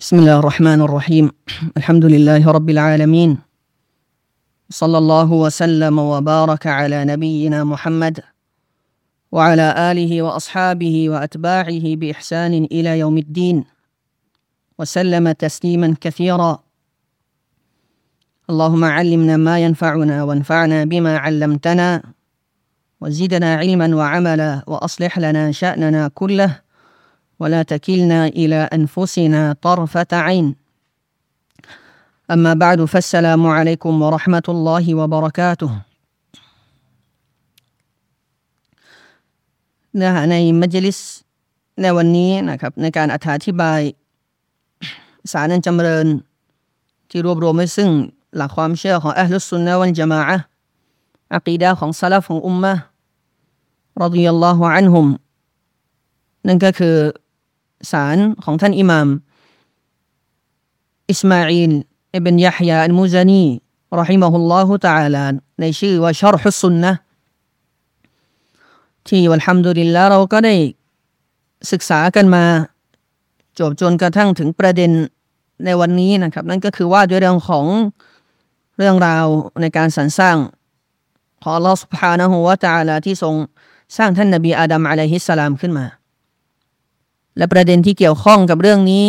بسم الله الرحمن الرحيم الحمد لله رب العالمين صلى الله وسلم وبارك على نبينا محمد وعلى اله واصحابه واتباعه باحسان إلى يوم الدين وسلم تسليما كثيرا اللهم علمنا ما ينفعنا وانفعنا بما علمتنا وزدنا علما وعملا واصلح لنا شاننا كله ولا تكلنا الى انفسنا طرفه عين اما بعد فالسلام عليكم ورحمه الله وبركاته เนื้อหาในมัจลิสในวันนี้นะครับในการอธิบายสารนันจำเริญ ที่รวบรวมไว้ซึ่งหลักความเชื่อของอัลลุสุนนะวันจามะอะกีดาของซาลฟของอุมมะรดิยัลลอฮุอันฮุมนั่นก็คือ สาลของท่านอิหมาม อิสมาอิลอิบนยะฮยาอันมูซานีรอฮิมะฮุลลอฮุตะอาลาในชื่อว่าชรฮุสุนนะที่วัลฮัมดุลิลละเราก็ได้ศึกษากันมา จบจนกระทั่งถึงประเด็นในวันนี้นะครับ นั่นก็คือว่าด้วยเรื่องของเรื่องราวในการสรรสร้างของอัลลอฮฺ سبحانه และวะ تعالى ที่ทรงสร้างท่านนบีอาดัมอะลัยฮิสสลามขึ้นมา และประเด็นที่เกี่ยวข้องกับเรื่องนี้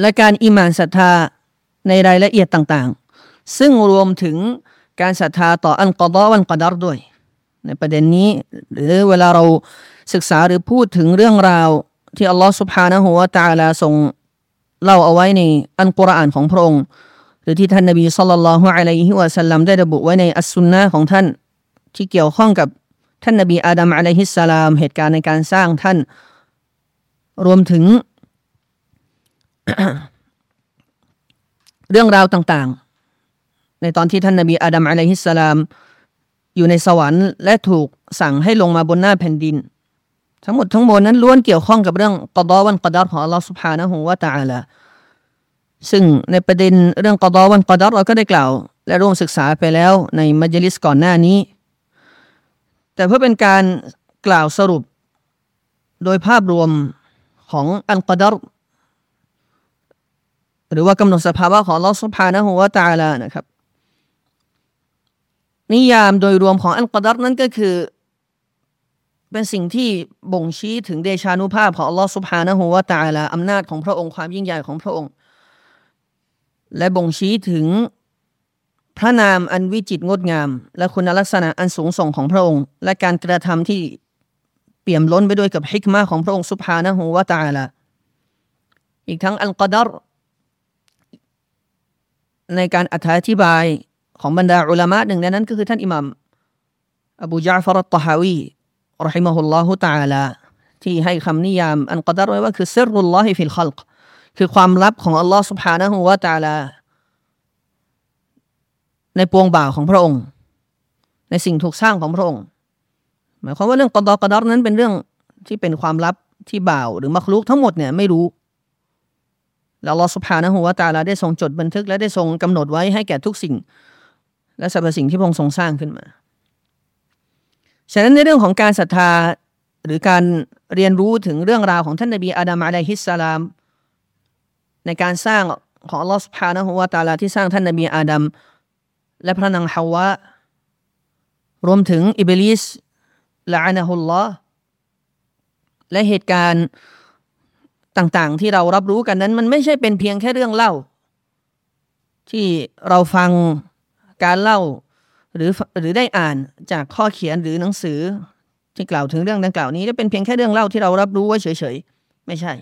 และการอิมานศรัทธาในรายละเอียดต่างๆ ซึ่งรวมถึงการศรัทธาต่ออันกอดอวันกอดารด้วย ในประเด็นนี้ หรือเวลาเราศึกษาหรือพูดถึงเรื่องราวที่อัลลอฮฺสุบฮานะฮูวะตาลาทรงเล่าเอาไว้ในอันกุรอานของพระองค์ หรือที่ท่านนบีสัลลัลลอฮุอะลัยฮิวะสัลลัมได้ระบุไว้ในอัสซุนนะของท่านที่เกี่ยวข้องกับ ท่านนบีอาดัมอะลัยฮิสสลาม เหตุการณ์ในการสร้างท่าน รวมถึง เรื่องราวต่างๆ ในตอนที่ท่านนบีอาดัมอะลัยฮิสสลาม อยู่ในสวรรค์และถูกสั่งให้ลงมาบนหน้าแผ่นดิน ทั้งหมดทั้งมวลนั้นล้วนเกี่ยวข้องกับเรื่องกอดอวันกอดัรของอัลลอฮฺสุบฮานะฮูวะตะอาลาซึ่งในประเด็นเรื่องกอดอวันกอดัรเราก็ได้กล่าว และร่วมศึกษาไปแล้วในมัจลิสก่อนหน้านี้ แต่เพื่อเป็นการกล่าวสรุป โดยภาพรวมของอันกอดัรหรือว่ากำหนดสภาวะของลอสุภานะฮูวะตาลานะครับ นิยามโดยรวมของอันกอดัรนั้นก็คือ เป็นสิ่งที่บ่งชี้ถึงเดชานุภาพของอัลลอฮฺสุบฮานะฮูวตาลาอำนาจของพระองค์ความยิ่งใหญ่ของพระองค์ และบ่งชี้ถึง พระนามอันวิจิตงดงาม และคุณลักษณะอันสูงส่งของพระองค์ และการกระทำที่เปี่ยมล้นไปด้วยกับฮิกมาของพระองค์สุภานะฮูวะตาละอีกทั้งอัลกอดรในการอธิบายของบรรดาอุลามะหนึ่งในนั้นก็คือท่านอิหม่ามอบูจาฟรัตตฮาวีرحمه الله تعالىที่ให้คำนิยามالقدرไว้ว่าคือسر الله في الخلقคือความลับของอัลลอฮ์سبحانه وتعالى ในปวงบ่าวของพระองค์ ในสิ่งถูกสร้างของพระองค์ หมายความว่าเรื่องกอดอกอดัรนั้นเป็นเรื่องที่เป็นความลับที่บ่าวหรือمخلوقทั้งหมดเนี่ยไม่รู้ แล้วลอสุภานะหัวตาลาได้ทรงจดบันทึกและได้ทรงกำหนดไว้ให้แก่ทุกสิ่ง และสรรพสิ่งที่พระองค์ทรงสร้างขึ้นมา ฉะนั้นในเรื่องของการศรัทธาหรือการเรียนรู้ถึงเรื่องราวของท่านนบีอาดัมอะลัยฮิสสลาม ในการสร้างของลอสุภานะหัวตาลาที่สร้างท่านนบีอาดัม และพระนางฮาวะ รวมถึงอิบลิสละอานะฮุลลอฮ์และเหตุการณ์ต่างๆ ที่เรารับรู้กันนั้น มันไม่ใช่เป็นเพียงแค่เรื่องเล่า ที่เราฟังการเล่าหรือหรือได้อ่านจากข้อเขียนหรือหนังสือที่กล่าวถึงเรื่องดังกล่าวนี้จะเป็นเพียงแค่เรื่องเล่าที่เรารับรู้ไว้เฉยๆ ไม่ใช่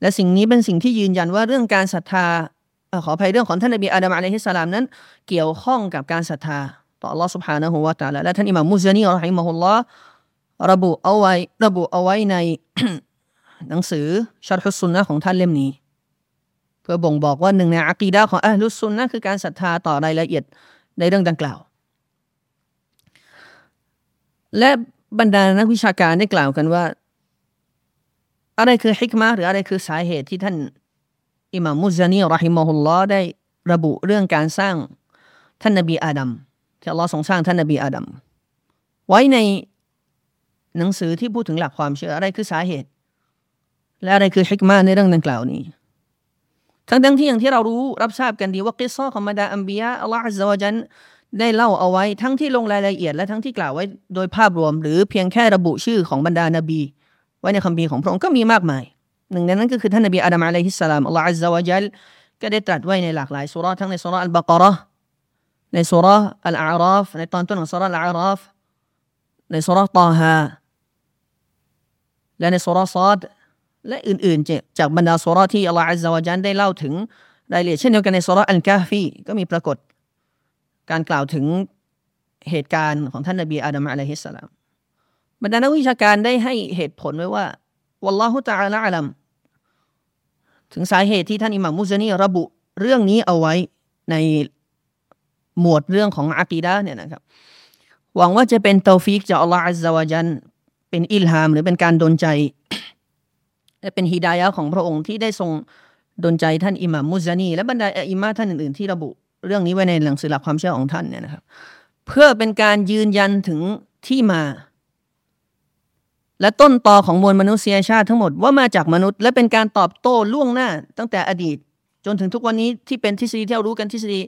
และสิ่งนี้เป็นสิ่งที่ยืนยันว่าเรื่องการศรัทธา ขออภัยเรื่องของท่านนบีอาดัมอะลัยฮิสสลามนั้น เกี่ยวข้องกับการศรัทธา ต่อ Allah سبحانه และ تعالى และท่านอิหม่ามมุซานีรอฮิมะฮุลลอฮ์ระบุเอาไว้ระบุเอาไว้ใน หนังสือชัรฮุสุนนะของท่านเล่มนี้ เพื่อบ่งบอกว่าหนึ่งในอักีดะของอัลลุสุนนะคือการศรัทธาต่อรายละเอียดในเรื่องดังกล่าว และบรรดานักวิชาการได้กล่าวกันว่า อะไรคือฮิกมาหรืออะไรคือสาเหตุที่ท่าน อิหม่ามมุซานีรอฮิมะฮุลลอได้ระบุเรื่องการสร้างท่านนบีอาดัมที่อัลลอฮ์ทรงสร้างท่านนบีอาดัมไว้ในหนังสือที่พูดถึงหลักความเชื่ออะไรคือสาเหตุ และอะไรคือฮิกมาในเรื่องดังกล่าวนี้ ทั้งทั้งที่อย่างที่เรารู้รับทราบกันดีว่ากิซอของบรรดาอัมบียะอัลลอฮฺอัลลอฮจันได้เล่าเอาไว้ทั้งที่ลงรายละเอียด และทั้งที่กล่าวไว้โดยภาพรวม หรือเพียงแค่ระบุชื่อของบรรดานาบี ไว้ในคัมภีร์ของพระองค์ก็มีมากมาย หนึ่งในนั้นก็คือท่านนบีอาดัมอะลัยฮิสสลามอัลลอฮฺอัลลอฮจัลก็ได้ตรัสไว้ในหลากหลายสุราทั้งในสุราอัลบากระในสุราอัลอาราฟในตอนต้นของสุราอัลอาราฟในสุราตาฮาและในสุราซอดและอื่นๆ จากบรรดาสุราที่อัลลอฮฺอัลลอฮฺจันได้เล่าถึงรายละเอียดเช่นเดียวกันในสุราอัลกาฟีก็มีปรากฏการกล่าวถึงเหตุการณ์ของท่านนบีอาดัมอะลัยฮิสสลามบรรดานักวิชาการได้ให้เหตุผลไว้ว่าวัลลอฮุตะอาลาอัลัม ถึงสาเหตุที่ท่านอิหม่ามมุซนีระบุเรื่องนี้เอาไว้ในหมวดเรื่องของอากีดะเนี่ยนะครับ หวังว่าจะเป็นเตาฟิกจากอัลลอฮฺอัลลอฮฺจันเป็นอิลฮาม หรือเป็นการดนใจ และเป็นฮิดายะของพระองค์ที่ได้ทรงดนใจท่านอิหม่ามมุซานี และบรรดาอิหมาท่านอื่นๆ ที่ระบุเรื่องนี้ไว้ในหนังสือหลักความเชื่อของท่านเนี่ยนะครับ เพื่อเป็นการยืนยันถึงที่มา และต้นตอของมวลมนุษยชาติทั้งหมดว่ามาจากมนุษย์ และเป็นการตอบโต้ล่วงหน้า ตั้งแต่อดีต จนถึงทุกวันนี้ที่เป็นทฤษฎีที่เรารู้กันทฤษฎี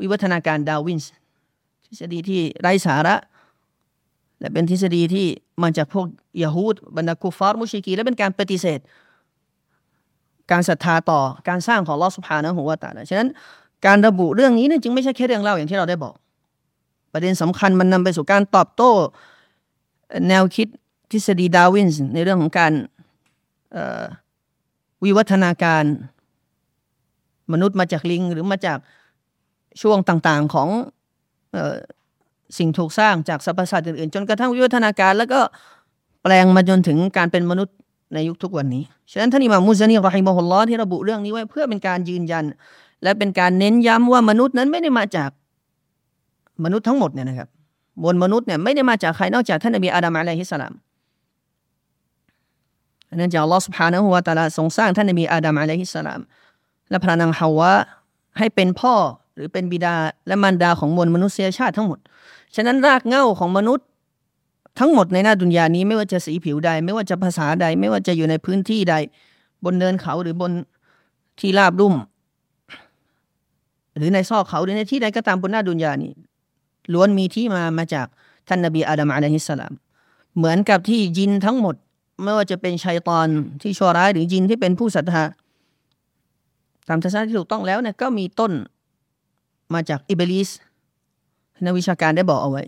วิวัฒนาการดาวินส์ทฤษฎีที่ไร้สาระ และเป็นทฤษฎีที่มาจากพวกยาฮูดบรรดาคูฟาร์มุชิกี และเป็นการปฏิเสธ การศรัทธาต่อการสร้างของลอสุภานะหัวตาฉะนั้นการระบุเรื่องนี้เนี่ยจึงไม่ใช่แค่เรื่องเล่าอย่างที่เราได้บอก ประเด็นสำคัญมันนำไปสู่การตอบโต้ แนวคิด ทฤษฎีดาวินส์ในเรื่องของการวิวัฒนาการ มนุษย์มาจากลิง หรือมาจากช่วงต่างๆของสิ่งถูกสร้างจากสรรพสัตว์อื่นๆ จนกระทั่งวิวัฒนาการ แล้วก็แปลงมาจนถึงการเป็นมนุษย์ในยุคทุกวันนี้ ฉะนั้นท่านอิมามมุซานีรอฮิมะฮุลลอที่ระบุเรื่องนี้ไว้เพื่อเป็นการยืนยัน และเป็นการเน้นย้ำว่ามนุษย์นั้นไม่ได้มาจากมนุษย์ทั้งหมดเนี่ยนะครับมวลมนุษย์เนี่ยไม่ได้มาจากใครนอกจากท่านนบีอาดัมอะลัยฮิสสลาม เนื่องจากอัลลอฮ์สุบฮานะฮูวาตาลาทรงสร้างท่านนบีอาดัมอะลัยฮิสสลาม และพระนางฮาวะให้เป็นพ่อหรือเป็นบิดาและมารดาของมวลมนุษยชาติทั้งหมด ฉะนั้นรากเหง้าของมนุษย์ทั้งหมดในหน้าดุนยานี้ไม่ว่าจะสีผิวใด ไม่ว่าจะภาษาใด ไม่ว่าจะอยู่ในพื้นที่ใด บนเนินเขาหรือบนที่ราบรุ่ม หรือในซอกเขาหรือในที่ใดก็ตามบนหน้าดุนยานี้ล้วนมีที่มามาจากท่านนบีอาดัมอะลัยฮิสสลาม เหมือนกับที่ยินทั้งหมด ไม่ว่าจะเป็นชัยตอนที่ชั่วร้าย หรือยินที่เป็นผู้ศรัทธาตามทัศนะที่ถูกต้องแล้วเนี่ยก็มีต้นมาจากอิบลิสนักวิชาการได้บอกเอาไว้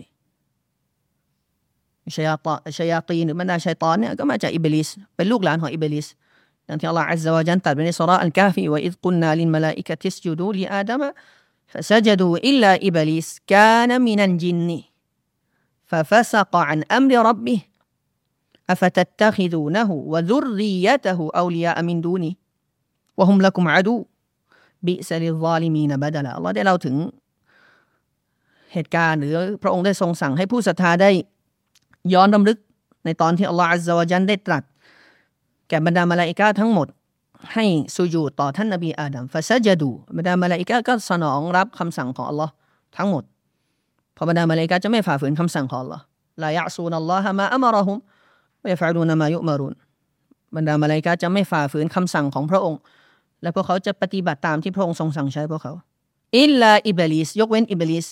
ชยาตชยาตีนหรือบรรดาชัยตอนเนี่ยก็มาจากอิบลิสเป็นลูกหลานของอิบลิสดังที่อัลลอฮฺอัลลอฮฺจันตัดไปในสุราอัลกาฟีว่าอิดกุนนาลินมาลาอิกะติสจูดูลีอาดัม فسجدوا إلا إبليس كان من الجن ففسق عن أمر ربه أفتتخذونه وذريته أولياء من دوني وهم لكم عدو บิสลิซอลิมีนบัดละเราได้เล่าถึงเหตุการณ์หรือพระองค์ได้ทรงสั่งให้ผู้ศรัทธาได้ย้อนรำลึกในตอนที่อัลลอฮฺอัลลอฮฺยันได้ตรัสแก่บรรดามาลาอิกาทั้งหมด ให้สุญูต่อท่านนบีอาดัมฟาซาจดูบรรดามาลาอิกาก็สนองรับคำสั่งของอัลลอฮ์ทั้งหมดพอบรรดามาลาอิกาจะไม่ฝ่าฝืนคำสั่งของอัลลอฮ์ลายะซูนัลลอฮะมาอัมรหุม ไม่ฟาดูนามายุมารุนบรรดามาลาอิกาจะไม่ฝ่าฝืนคำสั่งของพระองค์ และพวกเขาจะปฏิบัติตามที่พระองค์ทรงสั่งใช้พวกเขาإلا إبليسยกเว้นอิบลิส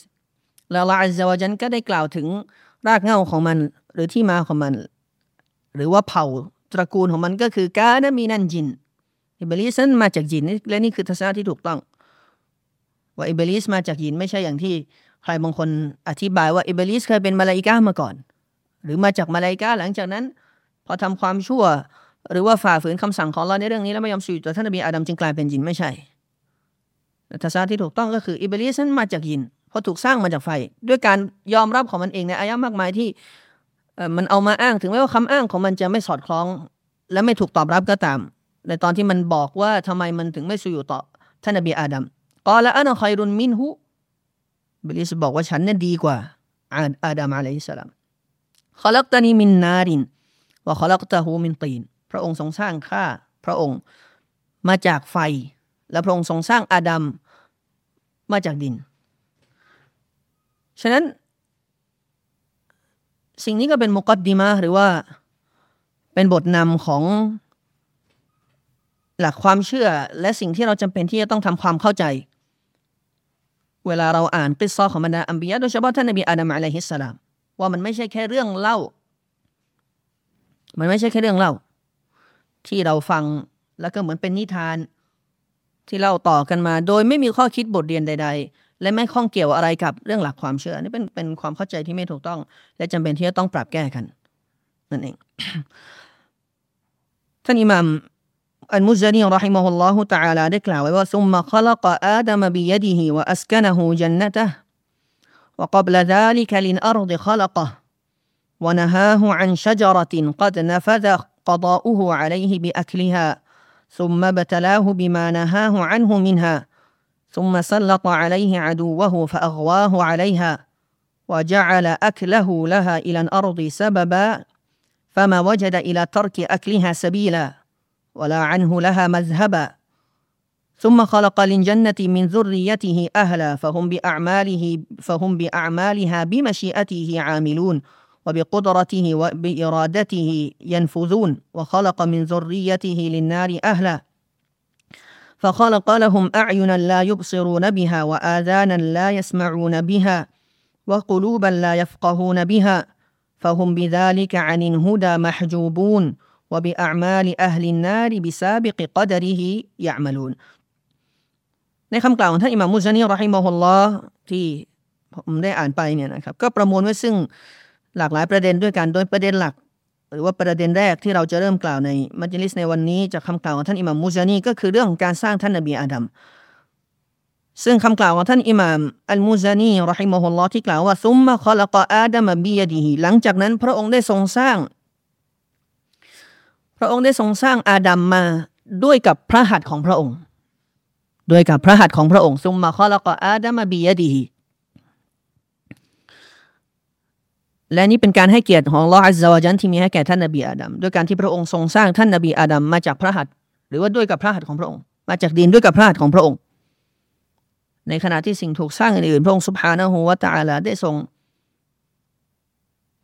แล้วลาอัลลอฮฺจันก็ได้กล่าวถึงรากเหง้าของมันหรือที่มาของมัน หรือว่าเผ่าตระกูลของมันก็คือكان من الجن อิบลิสนั้นมาจากยินและนี่คือทัศนะที่ถูกต้อง ว่าอิบลิสมาจากยินไม่ใช่อย่างที่ใครบางคนอธิบายว่าอิบลิสเคยเป็นมาลาอิกามาก่อน หรือมาจากมาลาอิกาหลังจากนั้น พอทำความชั่ว หรือว่าฝ่าฝืนคำสั่งของเราในเรื่องนี้แล้วไม่ยอมสุญต่อท่านนบีอาดัมจึงกลายเป็นยินไม่ใช่ทัศนะที่ถูกต้องก็คืออิบลิสนั้นมาจากยินเพราะถูกสร้างมาจากไฟ ด้วยการยอมรับของมันเองในอายะมากมายที่มันเอามาอ้างถึงแม้ว่าคำอ้างของมันจะไม่สอดคล้อง และไม่ถูกตอบรับก็ตาม ในตอนที่มันบอกว่าทำไมมันถึงไม่สุญต่อท่านนบีอาดัมกอละอันคอยรุนมินหุบิลิสบอกว่าฉันเนี่ยดีกว่าอาดัมอะลัยฮิสสลาม ขลักตานีมินนารินว่าขลักตาหูมินตีน พระองค์ทรงสร้างข้าพระองค์มาจากไฟ และพระองค์ทรงสร้างอาดัมมาจากดิน ฉะนั้น สิ่งนี้ก็เป็นมุกัดดิมาหรือว่าเป็นบทนำของหลักความเชื่อและสิ่งที่เราจำเป็นที่จะต้องทำความเข้าใจ เวลาเราอ่านปิซอของบรรดาอัมบียะโดยเฉพาะท่านนบีอาดัมอะลัยฮิสสลาม ว่ามันไม่ใช่แค่เรื่องเล่า มันไม่ใช่แค่เรื่องเล่า ที่เราฟังแล้วก็เหมือนเป็นนิทาน ที่เล่าต่อกันมา โดยไม่มีข้อคิดบทเรียนใด ๆ และไม่ข้องเกี่ยวอะไรกับเรื่องหลักความเชื่อนี่เป็นเป็นความเข้าใจที่ไม่ถูกต้อง และจำเป็นที่จะต้องปรับแก้กันนั่นเองท่านอิหมัมอันมุจนีรอฮิมะฮุลลอฮุตะอาลาได้กล่าวไว้ว่าซุมมะคลักอาดัมบิยดิฮิวะอัสกนะฮูจันนะตะ وقبل ذلك للأرض خلقه ونهاه عن شجرة قد نفذ قضاؤه عليه بأكلها ثم ابتلاه بما نهاه عنه منها ثم سلط عليه عدوه فأغواه عليها وجعل أكله لها إلى الأرض سببا فما وجد إلى ترك أكلها سبيلا ولا عنه لها مذهبا. ثم خلق للجنة من ذريته أهلا فهم بأعماله فهم بأعمالها بمشيئته عاملون وبقدرته وبإرادته ينفذون وخلق من ذريته للنار أهلا. فخلق لهم أعينا لا يبصرون بها وآذانا لا يسمعون بها وقلوبا لا يفقهون بها فهم بذلك عن الهدى محجوبون وبأعمال أهل النار بسابق قدره يعملون. ในคำกล่าวของท่านอิหม่ามมุซานีรอฮิมะฮุลลอที่ผมได้อ่านไปเนี่ยนะครับก็ประมวลไว้ซึ่งหลากหลายประเด็นด้วยกันโดยประเด็นหลัก หรือว่าประเด็นแรกที่เราจะเริ่มกล่าวในมัจลิสในวันนี้จากคำกล่าวของท่านอิหม่ามมุซานีก็คือเรื่องของการสร้างท่านนบีอาดัมซึ่งคำกล่าวของท่านอิหม่ามอัลมูซานีรอฮิมะฮุลลอที่กล่าวว่าซุมมะคอลกออาดัมบียดีฮีหลังจากนั้นพระองค์ได้ทรงสร้าง พระองค์ได้ทรงสร้างอาดัมมาด้วยกับพระหัตถ์ของพระองค์ ด้วยกับพระหัตถ์ของพระองค์ซุมมะคอลกออาดัมบียดีฮีและนี่เป็นการให้เกียรติของลออัลลอฮฺจันที่มีให้แก่ท่านนบีอาดัมด้วยการที่พระองค์ทรงสร้างท่านนบีอาดัมมาจากพระหัตถ์หรือว่าด้วยกับพระหัตถ์ของพระองค์ มาจากดินด้วยกับพระหัตถ์ของพระองค์ ในขณะที่สิ่งถูกสร้างอื่นๆพระองค์สุภาณหูวตาลาได้ทรง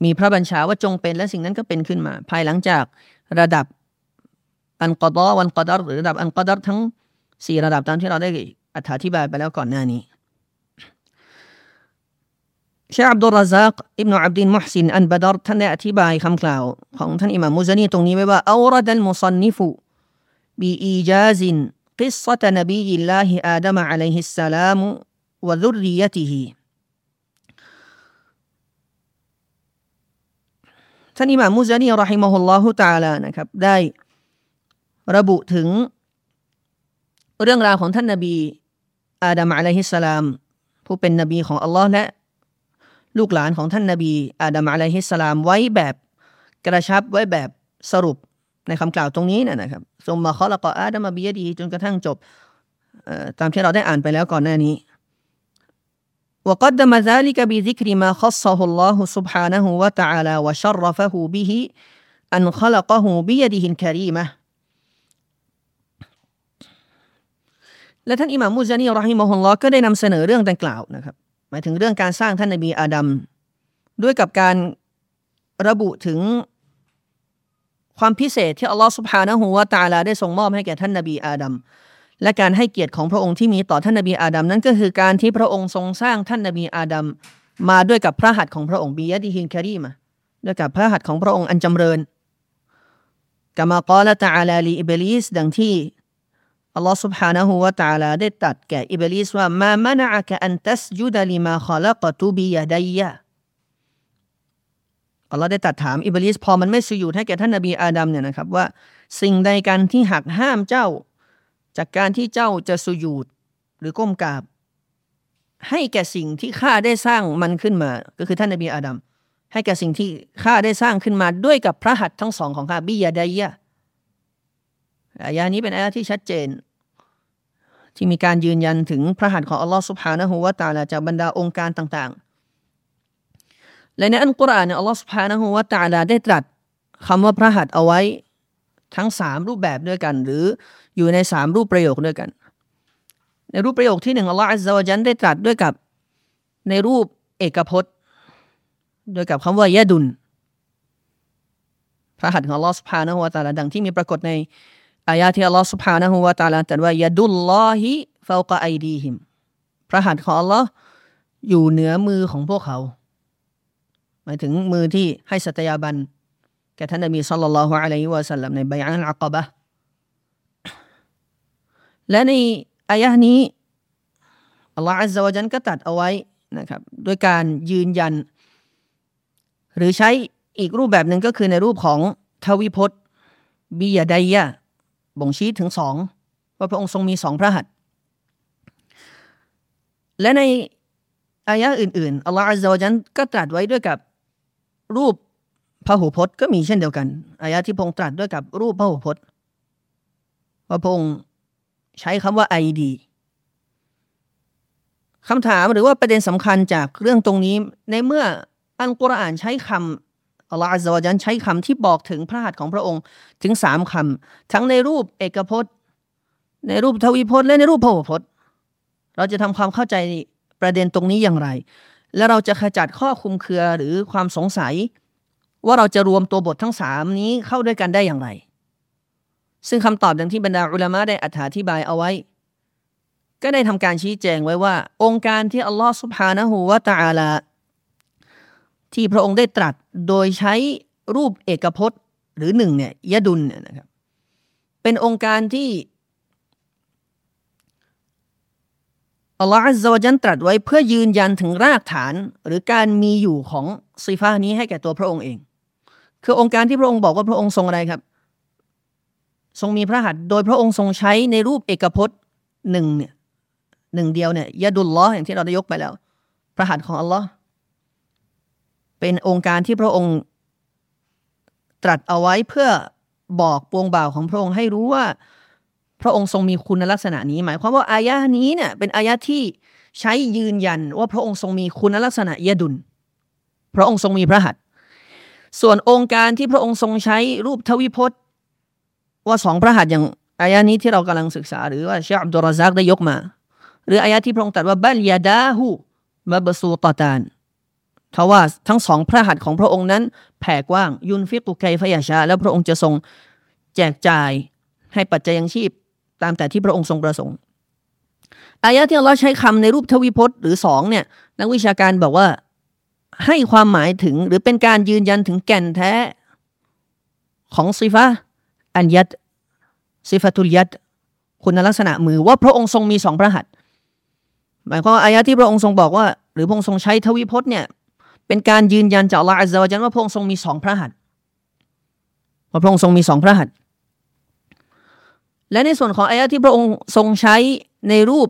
มีพระบัญชาว่าจงเป็นและสิ่งนั้นก็เป็นขึ้นมา ภายหลังจากระดับอันกอดอวันกอดอหรือระดับอันกอดอทั้ง สี่ระดับตามที่เราได้อธิบายไปแล้วก่อนหน้านี้เชคอับดุลราซักอิบนุอับดินมุฮซินอันบดรท่านได้อธิบายคำกล่าวของท่านอิหม่ามมุซานีตรงนี้ไว้ว่าอัลรดัลมุซันนิฟุบีอีจาซิน قصة نبي الله آدم عليه السلام وذريته ท่านอิหม่ามมุซานีรอฮิมะฮุลลอฮุตาลานะครับได้ระบุถึง เรื่องราวของท่านนบีอาดัมอะลัยฮิสสลาม ผู้เป็นนบีของอัลลอฮ์และลูกหลานของท่านนบีอาดัมอะลัยฮิสสลาม ไว้แบบกระชับไว้แบบสรุปในคำกล่าวตรงนี้นะครับทรงมาเคาะละกออาดัมบียดีจนกระทั่งจบตามที่เราได้อ่านไปแล้วก่อนหน้านี้ وقدم ذلك بذكر ما خصه الله سبحانه وتعالى وشرفه به أن خلقه بيده الكريمة และท่านอิหม่ามมุซานีรอฮิมะฮุลลอก็ได้นำเสนอเรื่องดังกล่าวนะครับหมายถึงเรื่องการสร้างท่านนบีอาดัมด้วยกับการระบุถึงความพิเศษที่อัลลอฮฺสุบฮานะฮูวาตาลาได้ทรงมอบให้แก่ท่านนบีอาดัมและการให้เกียรติของพระองค์ที่มีต่อท่านนบีอาดัมนั้นก็คือการที่พระองค์ทรงสร้างท่านนบีอาดัมมาด้วยกับพระหัตถ์ของพระองค์บียดิฮินคารีมาด้วยกับพระหัตถ์ของพระองค์อันจำเริญกามากอละตาลาลีอิบลิสดังที่ อัลลอฮฺ سبحانه และ تعالى ได้ตัดแก่อิบลิสว่ามามะนะอะกะอันตัสจุดลิมาขลักตุบิยาดัยยะอัลลอฮ์ได้ตัดถามอิบลิสพอมันไม่สุญูดให้แก่ท่านนบีอาดัมเนี่ยนะครับว่า สิ่งใดกันที่หักห้ามเจ้า จากการที่เจ้าจะสุญูดหรือก้มกราบ ให้แก่สิ่งที่ข้าได้สร้างมันขึ้นมา ก็คือท่านนบีอาดัมให้แก่สิ่งที่ข้าได้สร้างขึ้นมาด้วยกับพระหัตถ์ทั้งสองของข้าบิยาดายะ อายานี้เป็นอายาที่ชัดเจน ที่มีการยืนยันถึงพระหัตถ์ของอัลลอฮ์สุบฮานะฮูวาตาลาจากบรรดาองค์การต่างๆ และในอัลกุรอานเนี่ยอัลลอฮฺสุบฮานะฮูวะตาลาได้ตรัสคำว่าพระหัตถ์เอาไว้ทั้งสามรูปแบบด้วยกัน หรืออยู่ในสามรูปประโยคด้วยกัน ในรูปประโยคที่หนึ่งอัลลอฮฺอัลลอฮฺจันได้ตรัสด้วยกับในรูปเอกพจน์ด้วยกับคำว่ายะดุนพระหัตถ์ของอัลลอฮฺสุบฮานะฮูวะตาลาดังที่มีปรากฏใน อายาที่อัลลอฮ์ سبحانه และ تعالى ตรัสว่ายาดุลลอฮิฟาวกะไอดีฮิมพระหัตถ์ของอัลลอฮ์อยู่เหนือมือของพวกเขา หมายถึงมือที่ให้สัตยาบันแก่ท่านนบีสัลลัลลอฮุอะลัยฮิวะสัลลัมในใบอัลอักบะและในอายะนี้อัลลอฮฺอัลลอฮฺจันก็ตัดเอาไว้นะครับด้วยการยืนยัน หรือใช้อีกรูปแบบหนึ่งก็คือในรูปของทวิพจน์บียาไดยะ บ่งชี้ถึงสองว่าพระองค์ทรงมีสองพระหัตถ์และในอายะอื่นๆอัลลอฮฺอัลลอฮฺจันก็ตรัสไว้ด้วยกับรูปพระหูพจน์ก็มีเช่นเดียวกันอายะที่พระองค์ตรัสด้วยกับรูปพระหูพจน์ว่าพระองค์ใช้คำว่าไอดีคำถามหรือว่าประเด็นสำคัญจากเรื่องตรงนี้ ในเมื่ออัลกุรอานใช้คำ อัลลอฮฺอัลลอฮฺใช้คำที่บอกถึงพระหัตถ์ของพระองค์ถึงสามคำทั้งในรูปเอกพจน์ ในรูปทวีพจน์ และในรูปพหูพจน์ เราจะทำความเข้าใจประเด็นตรงนี้อย่างไร และเราจะขจัดข้อคุมเครือหรือความสงสัย ว่าเราจะรวมตัวบททั้งสามนี้เข้าด้วยกันได้อย่างไร ซึ่งคำตอบดังที่บรรดาอุลามะได้อธิบายเอาไว้ ก็ได้ทำการชี้แจงไว้ว่า องค์การที่อัลลอฮฺสุบฮานะฮูวะตะอาลา ที่พระองค์ได้ตรัสโดยใช้รูปเอกพจน์หรือหนึ่งเนี่ยยะดุลเนี่ยนะครับ เป็นองค์การที่อัลลอฮฺอัลลอฮฺจันตรัสไว้เพื่อยืนยันถึงรากฐานหรือการมีอยู่ของซีฟ้านี้ให้แก่ตัวพระองค์เอง คือองค์การที่พระองค์บอกว่าพระองค์ทรงอะไรครับ ทรงมีพระหัตถ์โดยพระองค์ทรงใช้ในรูปเอกพจน์หนึ่งเนี่ยหนึ่งเดียวเนี่ยยะดุลลออย่างที่เราได้ยกไปแล้ว พระหัตถ์ของอัลลอฮ์ เป็นองค์การที่พระองค์ ตรัสเอาไว้เพื่อบอกปวงบ่าวของพระองค์ให้รู้ว่า พระองค์ทรงมีคุณลักษณะนี้ หมายความว่าอายะนี้เนี่ยเป็นอายะที่ใช้ยืนยันว่าพระองค์ทรงมีคุณลักษณะยดุล พระองค์ทรงมีพระหัตถ์ส่วนองค์การที่พระองค์ทรงใช้รูปทวิพจน์ ว่าสองพระหัตถ์อย่างอายะนี้ที่เรากำลังศึกษา หรือว่าเชคอับดุลรซักได้ยกมา หรืออายะที่พระองค์ตรัสว่าบัลยาดาหูมาบสูตตาน ทว่าทั้งสองพระหัตถ์ของพระองค์นั้น แผ่กว้างยุนฟิกุไกฟยาชา แล้วพระองค์จะทรงแจกจ่ายให้ปัจจัยยังชีพ ตามแต่ที่พระองค์ทรงประสงค์อายะที่เราใช้คำในรูปทวิพจน์หรือสองเนี่ยนักวิชาการบอกว่าให้ความหมายถึงหรือเป็นการยืนยันถึงแก่นแท้ ของซิฟะอันยัดซิฟะตุลยัดคุณลักษณะมือว่าพระองค์ทรงมีสองพระหัตถ์หมายความว่าอายะที่พระองค์ทรงบอกว่า หรือพระองค์ทรงใช้ทวิพจน์เนี่ย เป็นการยืนยันจากอัลลอฮฺอัลลอฮฺว่าพระองค์ทรงมีสองพระหัตถ์ว่าพระองค์ทรงมีสองพระหัตถ์และในส่วนของอายะที่พระองค์ทรงใช้ในรูป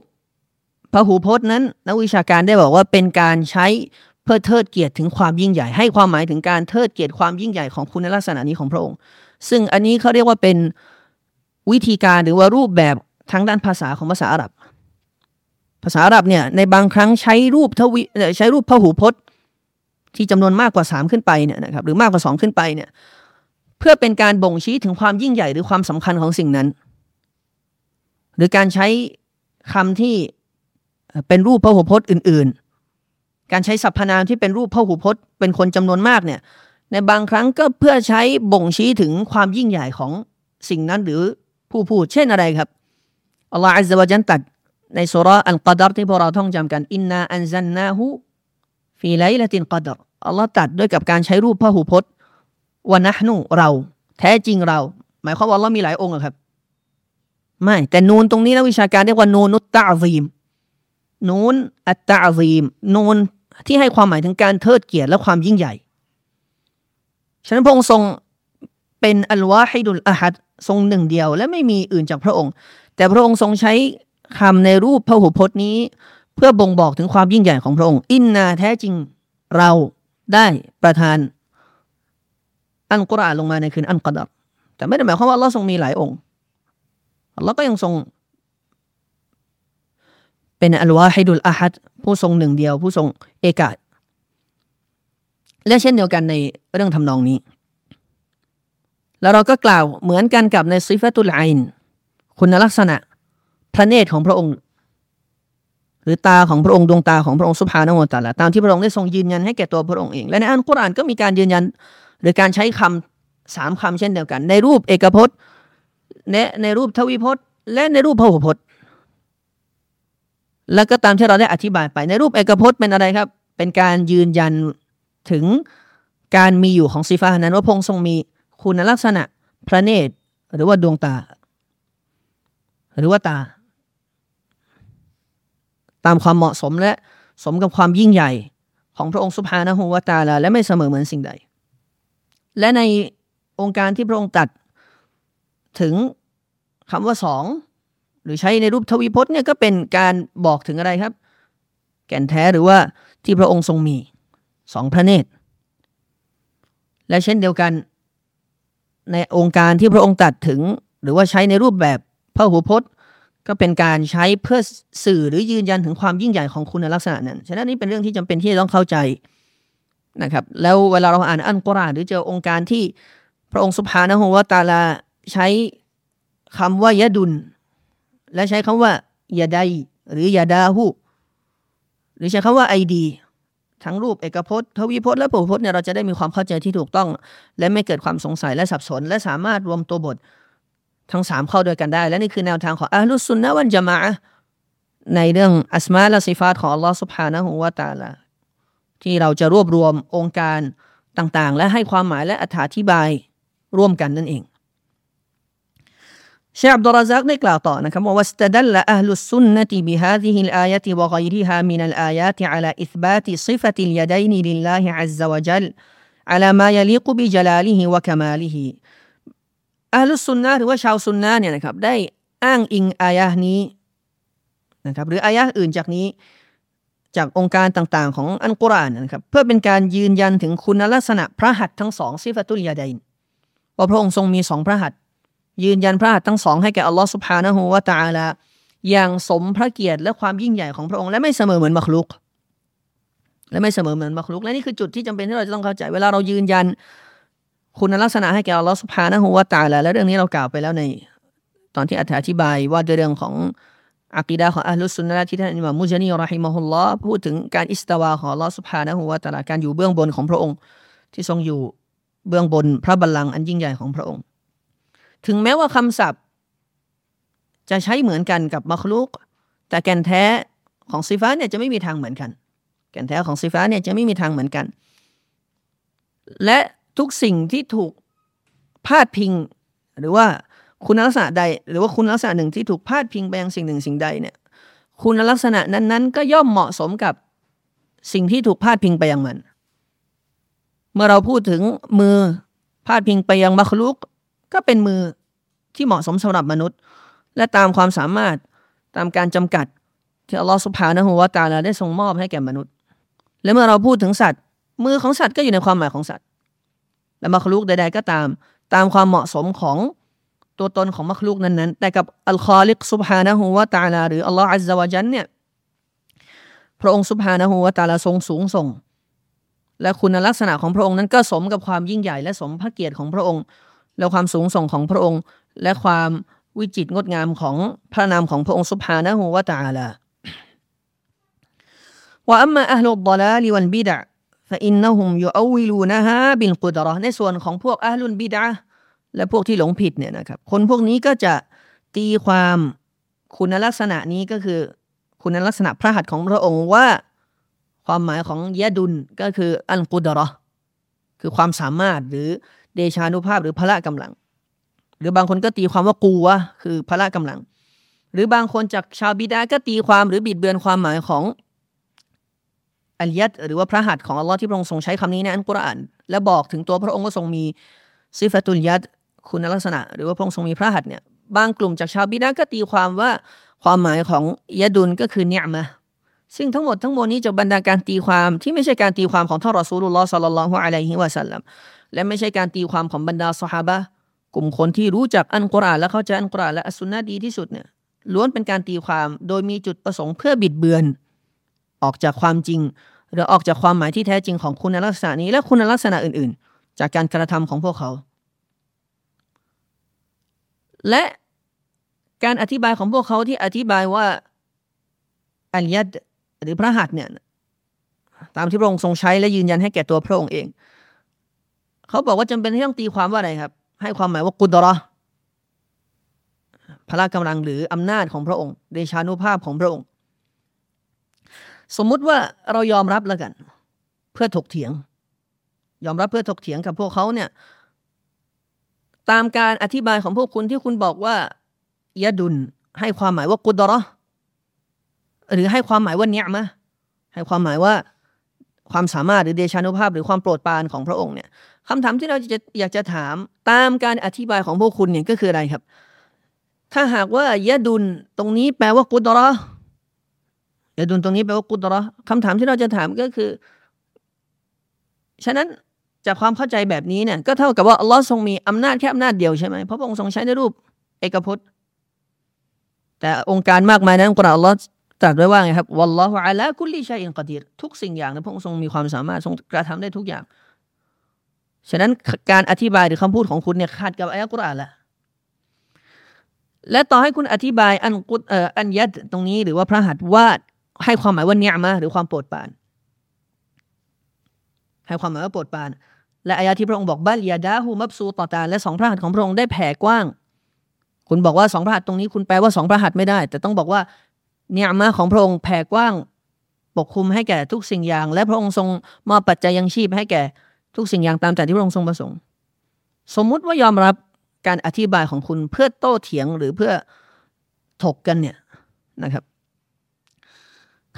พระหูพจน์นั้นนักวิชาการได้บอกว่าเป็นการใช้เพื่อเทิดเกียรติถึงความยิ่งใหญ่ ให้ความหมายถึงการเทิดเกียรติความยิ่งใหญ่ของคุณลักษณะนี้ของพระองค์ ซึ่งอันนี้เขาเรียกว่าเป็นวิธีการหรือว่ารูปแบบทางด้านภาษาของภาษาอาหรับ ภาษาอาหรับเนี่ยในบางครั้งใช้รูปทวิใช้รูปพหูพจน์ ที่จำนวนมากกว่าสามขึ้นไปเนี่ยนะครับหรือมากกว่าสองขึ้นไปเนี่ยเพื่อเป็นการบ่งชี้ถึงความยิ่งใหญ่หรือความสำคัญของสิ่งนั้น หรือการใช้คำที่เป็นรูปพหูพจน์อื่น ๆ การใช้สรรพนามที่เป็นรูปพหูพจน์ เป็นคนจำนวนมากเนี่ยในบางครั้งก็เพื่อใช้บ่งชี้ถึงความยิ่งใหญ่ของสิ่งนั้นหรือผู้พูด เช่นอะไรครับอัลลอฮฺอัลลอฮฺจันตัดในสุราอัลกัดรที่พวกเราท่องจำกันอินนาอันซันนาหู ฟีไลละตินกัดรอัลลอฮฺตัดด้วยกับการใช้รูปพระหูพจน์วานะนูเรา แท้จริงเรา หมายความว่าอัลลอฮ์มีหลายองค์ครับ ไม่ แต่นูนตรงนี้นักวิชาการเรียกว่านูนุตตะซีมนูนอัตตะซีมนูนที่ให้ความหมายถึงการเทิดเกียรติและความยิ่งใหญ่ ฉะนั้นพระองค์ทรงเป็นอัลวาฮิดุลอะฮัดทรงหนึ่งเดียว และไม่มีอื่นจากพระองค์ แต่พระองค์ทรงใช้คำในรูปพระหุพจน์นี้ เพื่อบ่งบอกถึงความยิ่งใหญ่ของพระองค์ อินนาแท้จริงเราได้ประทาน อันกุรอานลงมาในคืนอันกอดับแต่ไม่ได้หมายความว่าเราทรงมีหลายองค์เราก็ยังทรง เป็นอัลวาฮิดุลอาฮัดผู้ทรงหนึ่งเดียว ผู้ทรงเอกาและเช่นเดียวกันในเรื่องทำนองนี้ แล้วเราก็กล่าวเหมือนกันกับในซิฟตุลไอนคุณลักษณะพระเนตรของพระองค์ หรือตาของพระองค์ดวงตาของพระองค์สุภาโนตาละตามที่พระองค์ได้ทรงยืนยันให้แก่ตัวพระองค์เอง และในอัลกุรอานก็มีการยืนยัน หรือการใช้คำสามคำเช่นเดียวกัน ในรูปเอกพจน์แนะในรูปทวีพจน์ และในรูปพหุพจน์ แล้วก็ตามที่เราได้อธิบายไป ในรูปเอกพจน์เป็นอะไรครับ เป็นการยืนยันถึงการมีอยู่ของสีฟ้านั้นว่าพระองค์ทรงมีคุณลักษณะพระเนตร หรือว่าดวงตา หรือว่าตา ตามความเหมาะสมและสมกับความยิ่งใหญ่ของพระองค์สุภานะฮูวาตาลาและไม่เสมอเหมือนสิ่งใด และในองค์การที่พระองค์ตัดถึงคำว่าสองหรือใช้ในรูปทวีพจน์เนี่ยก็เป็นการบอกถึงอะไรครับ แก่นแท้หรือว่าที่พระองค์ทรงมีสองพระเนตร และเช่นเดียวกัน ในองค์การที่พระองค์ตัดถึง หรือว่าใช้ในรูปแบบพระหูพจน์ ก็เป็นการใช้เพื่อสื่อหรือยืนยันถึงความยิ่งใหญ่ของคุณลักษณะนั้น ฉะนั้นนี่เป็นเรื่องที่จำเป็นที่จะต้องเข้าใจนะครับ แล้วเวลาเราอ่านอันกุรอานหรือเจอองค์การที่พระองค์สุภานะฮูวาตาลาใช้คำว่ายะดุล และใช้คำว่ายาไดหรือยาดาหูหรือใช้คำว่าไอดี ทั้งรูปเอกพจน์ทวีพจน์และปุพจน์เนี่ยเราจะได้มีความเข้าใจที่ถูกต้อง และไม่เกิดความสงสัยและสับสน และสามารถรวมตัวบท ทั้งสามเข้าด้วยกันได้ และนี่คือแนวทางของอัลลุสุนนะวันจามะในเรื่องอัสมาและสิฟาตของอัลลอฮฺสุบฮานะฮูวาตาลาที่เราจะรวบรวมองค์การต่างๆ และให้ความหมายและอธิบายร่วมกันนั่นเองเชคอับดุลราซักได้กล่าวต่อนะครับว่า واستدل أهل السنة بهذه الآية وغيرها من الآيات على إثبات صفة اليدين لله عز وجل على ما يليق بجلاله وكماله อัลลุสุนนะหรือว่าชาวซุนนะเนี่ยนะครับได้อ้างอิงอายะนี้นะครับหรืออายะอื่นจากนี้จากองค์การต่างๆ ของอันกุรอานนะครับเพื่อเป็นการยืนยันถึงคุณลักษณะพระหัตถ์ทั้งสองซิฟตุลยาดัยนว่าพระองค์ทรงมีสองพระหัตถ์ยืนยันพระหัตถ์ทั้งสองให้แก่อัลลอฮฺสุบฮานะฮูวาตาลาอย่างสมพระเกียรติและความยิ่งใหญ่ของพระองค์และไม่เสมอเหมือนมักลุก และไม่เสมอเหมือนมักลุกและนี่คือจุดที่จำเป็นที่เราจะต้องเข้าใจ เวลาเรายืนยัน คุณลักษณะให้แก่อัลลอฮฺสุบฮานะฮูวาตาลาและเรื่องนี้เรากล่าวไปแล้วใน ตอนที่อธิบายว่าเรื่องของอักีดาของอัลลุสุนนะที่ท่านอิมามมุจนีรอฮิมะฮุลลอฮ์พูดถึงการอิสตาวาของอัลลอฮฺสุบฮานะฮูวาตาลาการอยู่เบื้องบนของพระองค์ ที่ทรงอยู่เบื้องบนพระบัลลังก์อันยิ่งใหญ่ของพระองค์ ถึงแม้ว่าคำศัพท์ จะใช้เหมือนกันกับมัคลุก แต่แก่นแท้ของซีฟ้าเนี่ยจะไม่มีทางเหมือนกัน แก่นแท้ของซีฟ้าเนี่ยจะไม่มีทางเหมือนกัน และ ทุกสิ่งที่ถูกพาดพิง หรือว่าคุณลักษณะใด หรือว่าคุณลักษณะหนึ่งที่ถูกพาดพิงไปยังสิ่งหนึ่งสิ่งใดเนี่ย คุณลักษณะนั้นๆ ก็ย่อมเหมาะสมกับสิ่งที่ถูกพาดพิงไปยังมัน เมื่อเราพูดถึงมือพาดพิงไปยังมัคลุก ก็เป็นมือที่เหมาะสมสำหรับมนุษย์ และตามความสามารถตามการจำกัดที่อัลลอฮฺสุบฮานะฮูวาตาลาได้ทรงมอบให้แก่มนุษย์ และเมื่อเราพูดถึงสัตว์ มือของสัตว์ก็อยู่ในความหมายของสัตว์ และมัคลูกใดๆก็ตาม ตามความเหมาะสมของตัวตนของมัคลูกนั้นๆ แต่กับอัลคอลิกสุบฮานะฮูวาตาลาหรืออัลลอฮฺอัลลอฮฺวะจันเนี่ยพระองค์สุบฮานะฮูวาตาลาทรงสูงส่ง และคุณลักษณะของพระองค์นั้นก็สมกับความยิ่งใหญ่ และสมพระเกียรติของพระองค์ และความสูงส่งของพระองค์ และความวิจิตรงดงามของพระนามของพระองค์สุภานะฮูวะตาลาว่าอัมมาอัลลุดลาลิวันบิดะ อินนะฮุมยูอวิลูนะฮะบิลกุดรอในส่วนของพวกอัลลุนบิดะและพวกที่หลงผิดเนี่ยนะครับ คนพวกนี้ก็จะตีความคุณลักษณะนี้ก็คือ คุณลักษณะพระหัตถ์ของพระองค์ว่าความหมายของยะดุลก็คืออันกุดรอคือความสามารถหรือเดชานุภาพหรือพละกำลัง หรือบางคนก็ตีความว่ากูวะคือพละกำลัง หรือบางคนจากชาวบิดาก็ตีความหรือบิดเบือนความหมายของ อัลยัดหรือว่าพระหัตถ์ของอัลลอฮ์ที่พระองค์ทรงใช้คำนี้ในอันกุรอานและบอกถึงตัวพระองค์ว่าทรงมีซิฟตุลยัดคุณลักษณะ หรือว่าพระองค์ทรงมีพระหัตถ์เนี่ยบางกลุ่มจากชาวบิดาก็ตีความว่าความหมายของยะดุลก็คือเนี่ยมะซึ่งทั้งหมดทั้งมวลนี้จะบรรดาการตีความที่ไม่ใช่การตีความของท่านรอซูลุลลอฮ์สัลลัลลอฮุอะลัยฮิวะสัลลัมและไม่ใช่การตีความของบรรดาสหาบะกลุ่มคนที่รู้จักอันกุรอานและเข้าใจอันกุรอานและอัสุนนะดีที่สุดเนี่ยล้วนเป็นการตีความโดยมีจุดประสงค์เพื่อบิดเบือน ออกจากความจริง หรือออกจากความหมายที่แท้จริงของคุณลักษณะนี้และคุณลักษณะอื่นๆ จากการกระทำของพวกเขา และการอธิบายของพวกเขาที่อธิบายว่าอัลยัดหรือพระหัตถ์เนี่ยตามที่พระองค์ทรงใช้และยืนยันให้แก่ตัวพระองค์เอง เขาบอกว่าจำเป็นที่ต้องตีความว่าอะไรครับ ให้ความหมายว่ากุดรอละกำลังหรืออำนาจของพระองค์เดชานุภาพของพระองค์ สมมุติว่าเรายอมรับแล้วกัน เพื่อถกเถียง ยอมรับเพื่อถกเถียงกับพวกเขาเนี่ย ตามการอธิบายของพวกคุณที่คุณบอกว่ายะดุลให้ความหมายว่ากุดรอหรือให้ความหมายว่าเนียมะให้ความหมายว่าความสามารถหรือเดชานุภาพหรือความโปรดปรานของพระองค์เนี่ยคำถามที่เราจะอยากจะถามตามการอธิบายของพวกคุณเนี่ยก็คืออะไรครับ ถ้าหากว่ายะดุลตรงนี้แปลว่ากุดรอ ยะดุลตรงนี้แปลว่ากุดรคำถามที่เราจะถามก็คือ ฉะนั้นจากความเข้าใจแบบนี้เนี่ย ก็เท่ากับว่าอัลลอฮ์ทรงมีอำนาจแค่อำนาจเดียวใช่ไหมเพราะพระองค์ทรงใช้ในรูปเอกพจน์ แต่องค์การมากมายนั้นกุรอานอัลลอฮ์ตรัสไว้ว่าไงครับวัลลอฮุอะลาคุลิชัยอินกอดีรทุกสิ่งอย่างนะพระองค์ทรงมีความสามารถทรงกระทำได้ทุกอย่าง ฉะนั้นการอธิบายหรือคำพูดของคุณเนี่ยขาดกับอายะกุรอานละและต่อให้คุณอธิบายอันกุเอ่ออันยัดตรงนี้หรือว่าพระหัตถ์วาด ให้ความหมายว่าเนี่ยมาหรือความโปรดปราน ให้ความหมายว่าโปรดปราน และอายะที่พระองค์บอกบัลยาดาหูมับซูต่อตา และสองพระหัตถ์ของพระองค์ได้แผ่กว้าง คุณบอกว่าสองพระหัตถ์ตรงนี้คุณแปลว่าสองพระหัตถ์ไม่ได้ แต่ต้องบอกว่าเนี่ยมาของพระองค์แผ่กว้างปกคลุมให้แก่ทุกสิ่งอย่าง และพระองค์ทรงมอบปัจจัยยังชีพให้แก่ทุกสิ่งอย่างตามแต่ที่พระองค์ทรงประสงค์ สมมุติว่ายอมรับการอธิบายของคุณเพื่อโต้เถียงหรือเพื่อถกกันเนี่ยนะครับ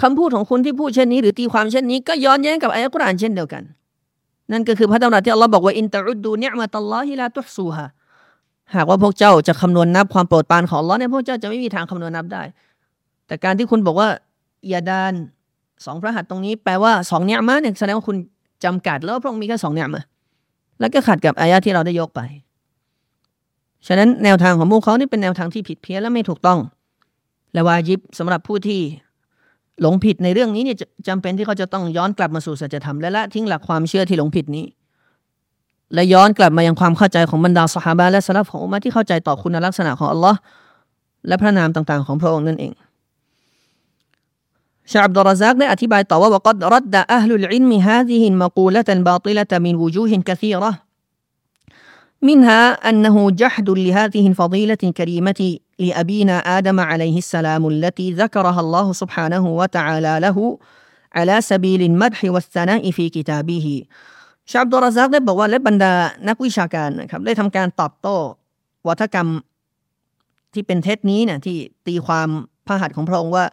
คำพูดของคุณที่พูดเช่นนี้ หรือตีความเช่นนี้ก็ย้อนแย้งกับอายะกุรอานเช่นเดียวกัน นั่นก็คือพระตำรัสที่อัลลอฮ์บอกว่าอินตะอุดดูเนียมาตัลลอฮิลาตุฮซูฮาหากว่าพวกเจ้าจะคำนวณนับความโปรดปรานของอัลลอฮ์เนี่ยพวกเจ้าจะไม่มีทางคำนวณนับได้ แต่การที่คุณบอกว่าอย่าดานสองพระหัตถ์ตรงนี้แปลว่าสองเนี่ยมาเนี่ยแสดงว่าคุณจำกัดแล้วพระองค์มีแค่สองเนี่ยมาแล้วก็ขัดกับอายะที่เราได้ยกไป ฉะนั้นแนวทางของพวกเขานี่เป็นแนวทางที่ผิดเพี้ยนและไม่ถูกต้อง และวาจิบสำหรับผู้ที่ หลงผิดในเรื่องนี้เนี่ยจำเป็นที่เขาจะต้องย้อนกลับมาสู่สัจธรรมและละทิ้งหลักความเชื่อที่หลงผิดนี้ และย้อนกลับมายังความเข้าใจของบรรดาสหาบะและสลับของอุมาที่เข้าใจต่อคุณลักษณะของอัลลอฮ์และพระนามต่างๆ ของพระองค์นั่นเองชาอับดุลรซักได้อธิบายต่อว่าว่ากัดรัดดะอัลลุลอินมีฮาดิฮินมะกูละตันบาติละตัมินวูจูฮินกะซีระ منها أنه جحد لهذه الفضيلة الكريمة لأبينا آدم عليه السلام التي ذكرها الله سبحانه وتعالى له على سبيل المدح والثناء في كتابه ชาอับดุลรซักได้บอกว่าและบรรดานักวิชาการนะครับได้ทำการตอบโต้วัฒกรรมที่เป็นเท็จนี้เนี่ยที่ตีความพระหัตถ์ของพระองค์ว่า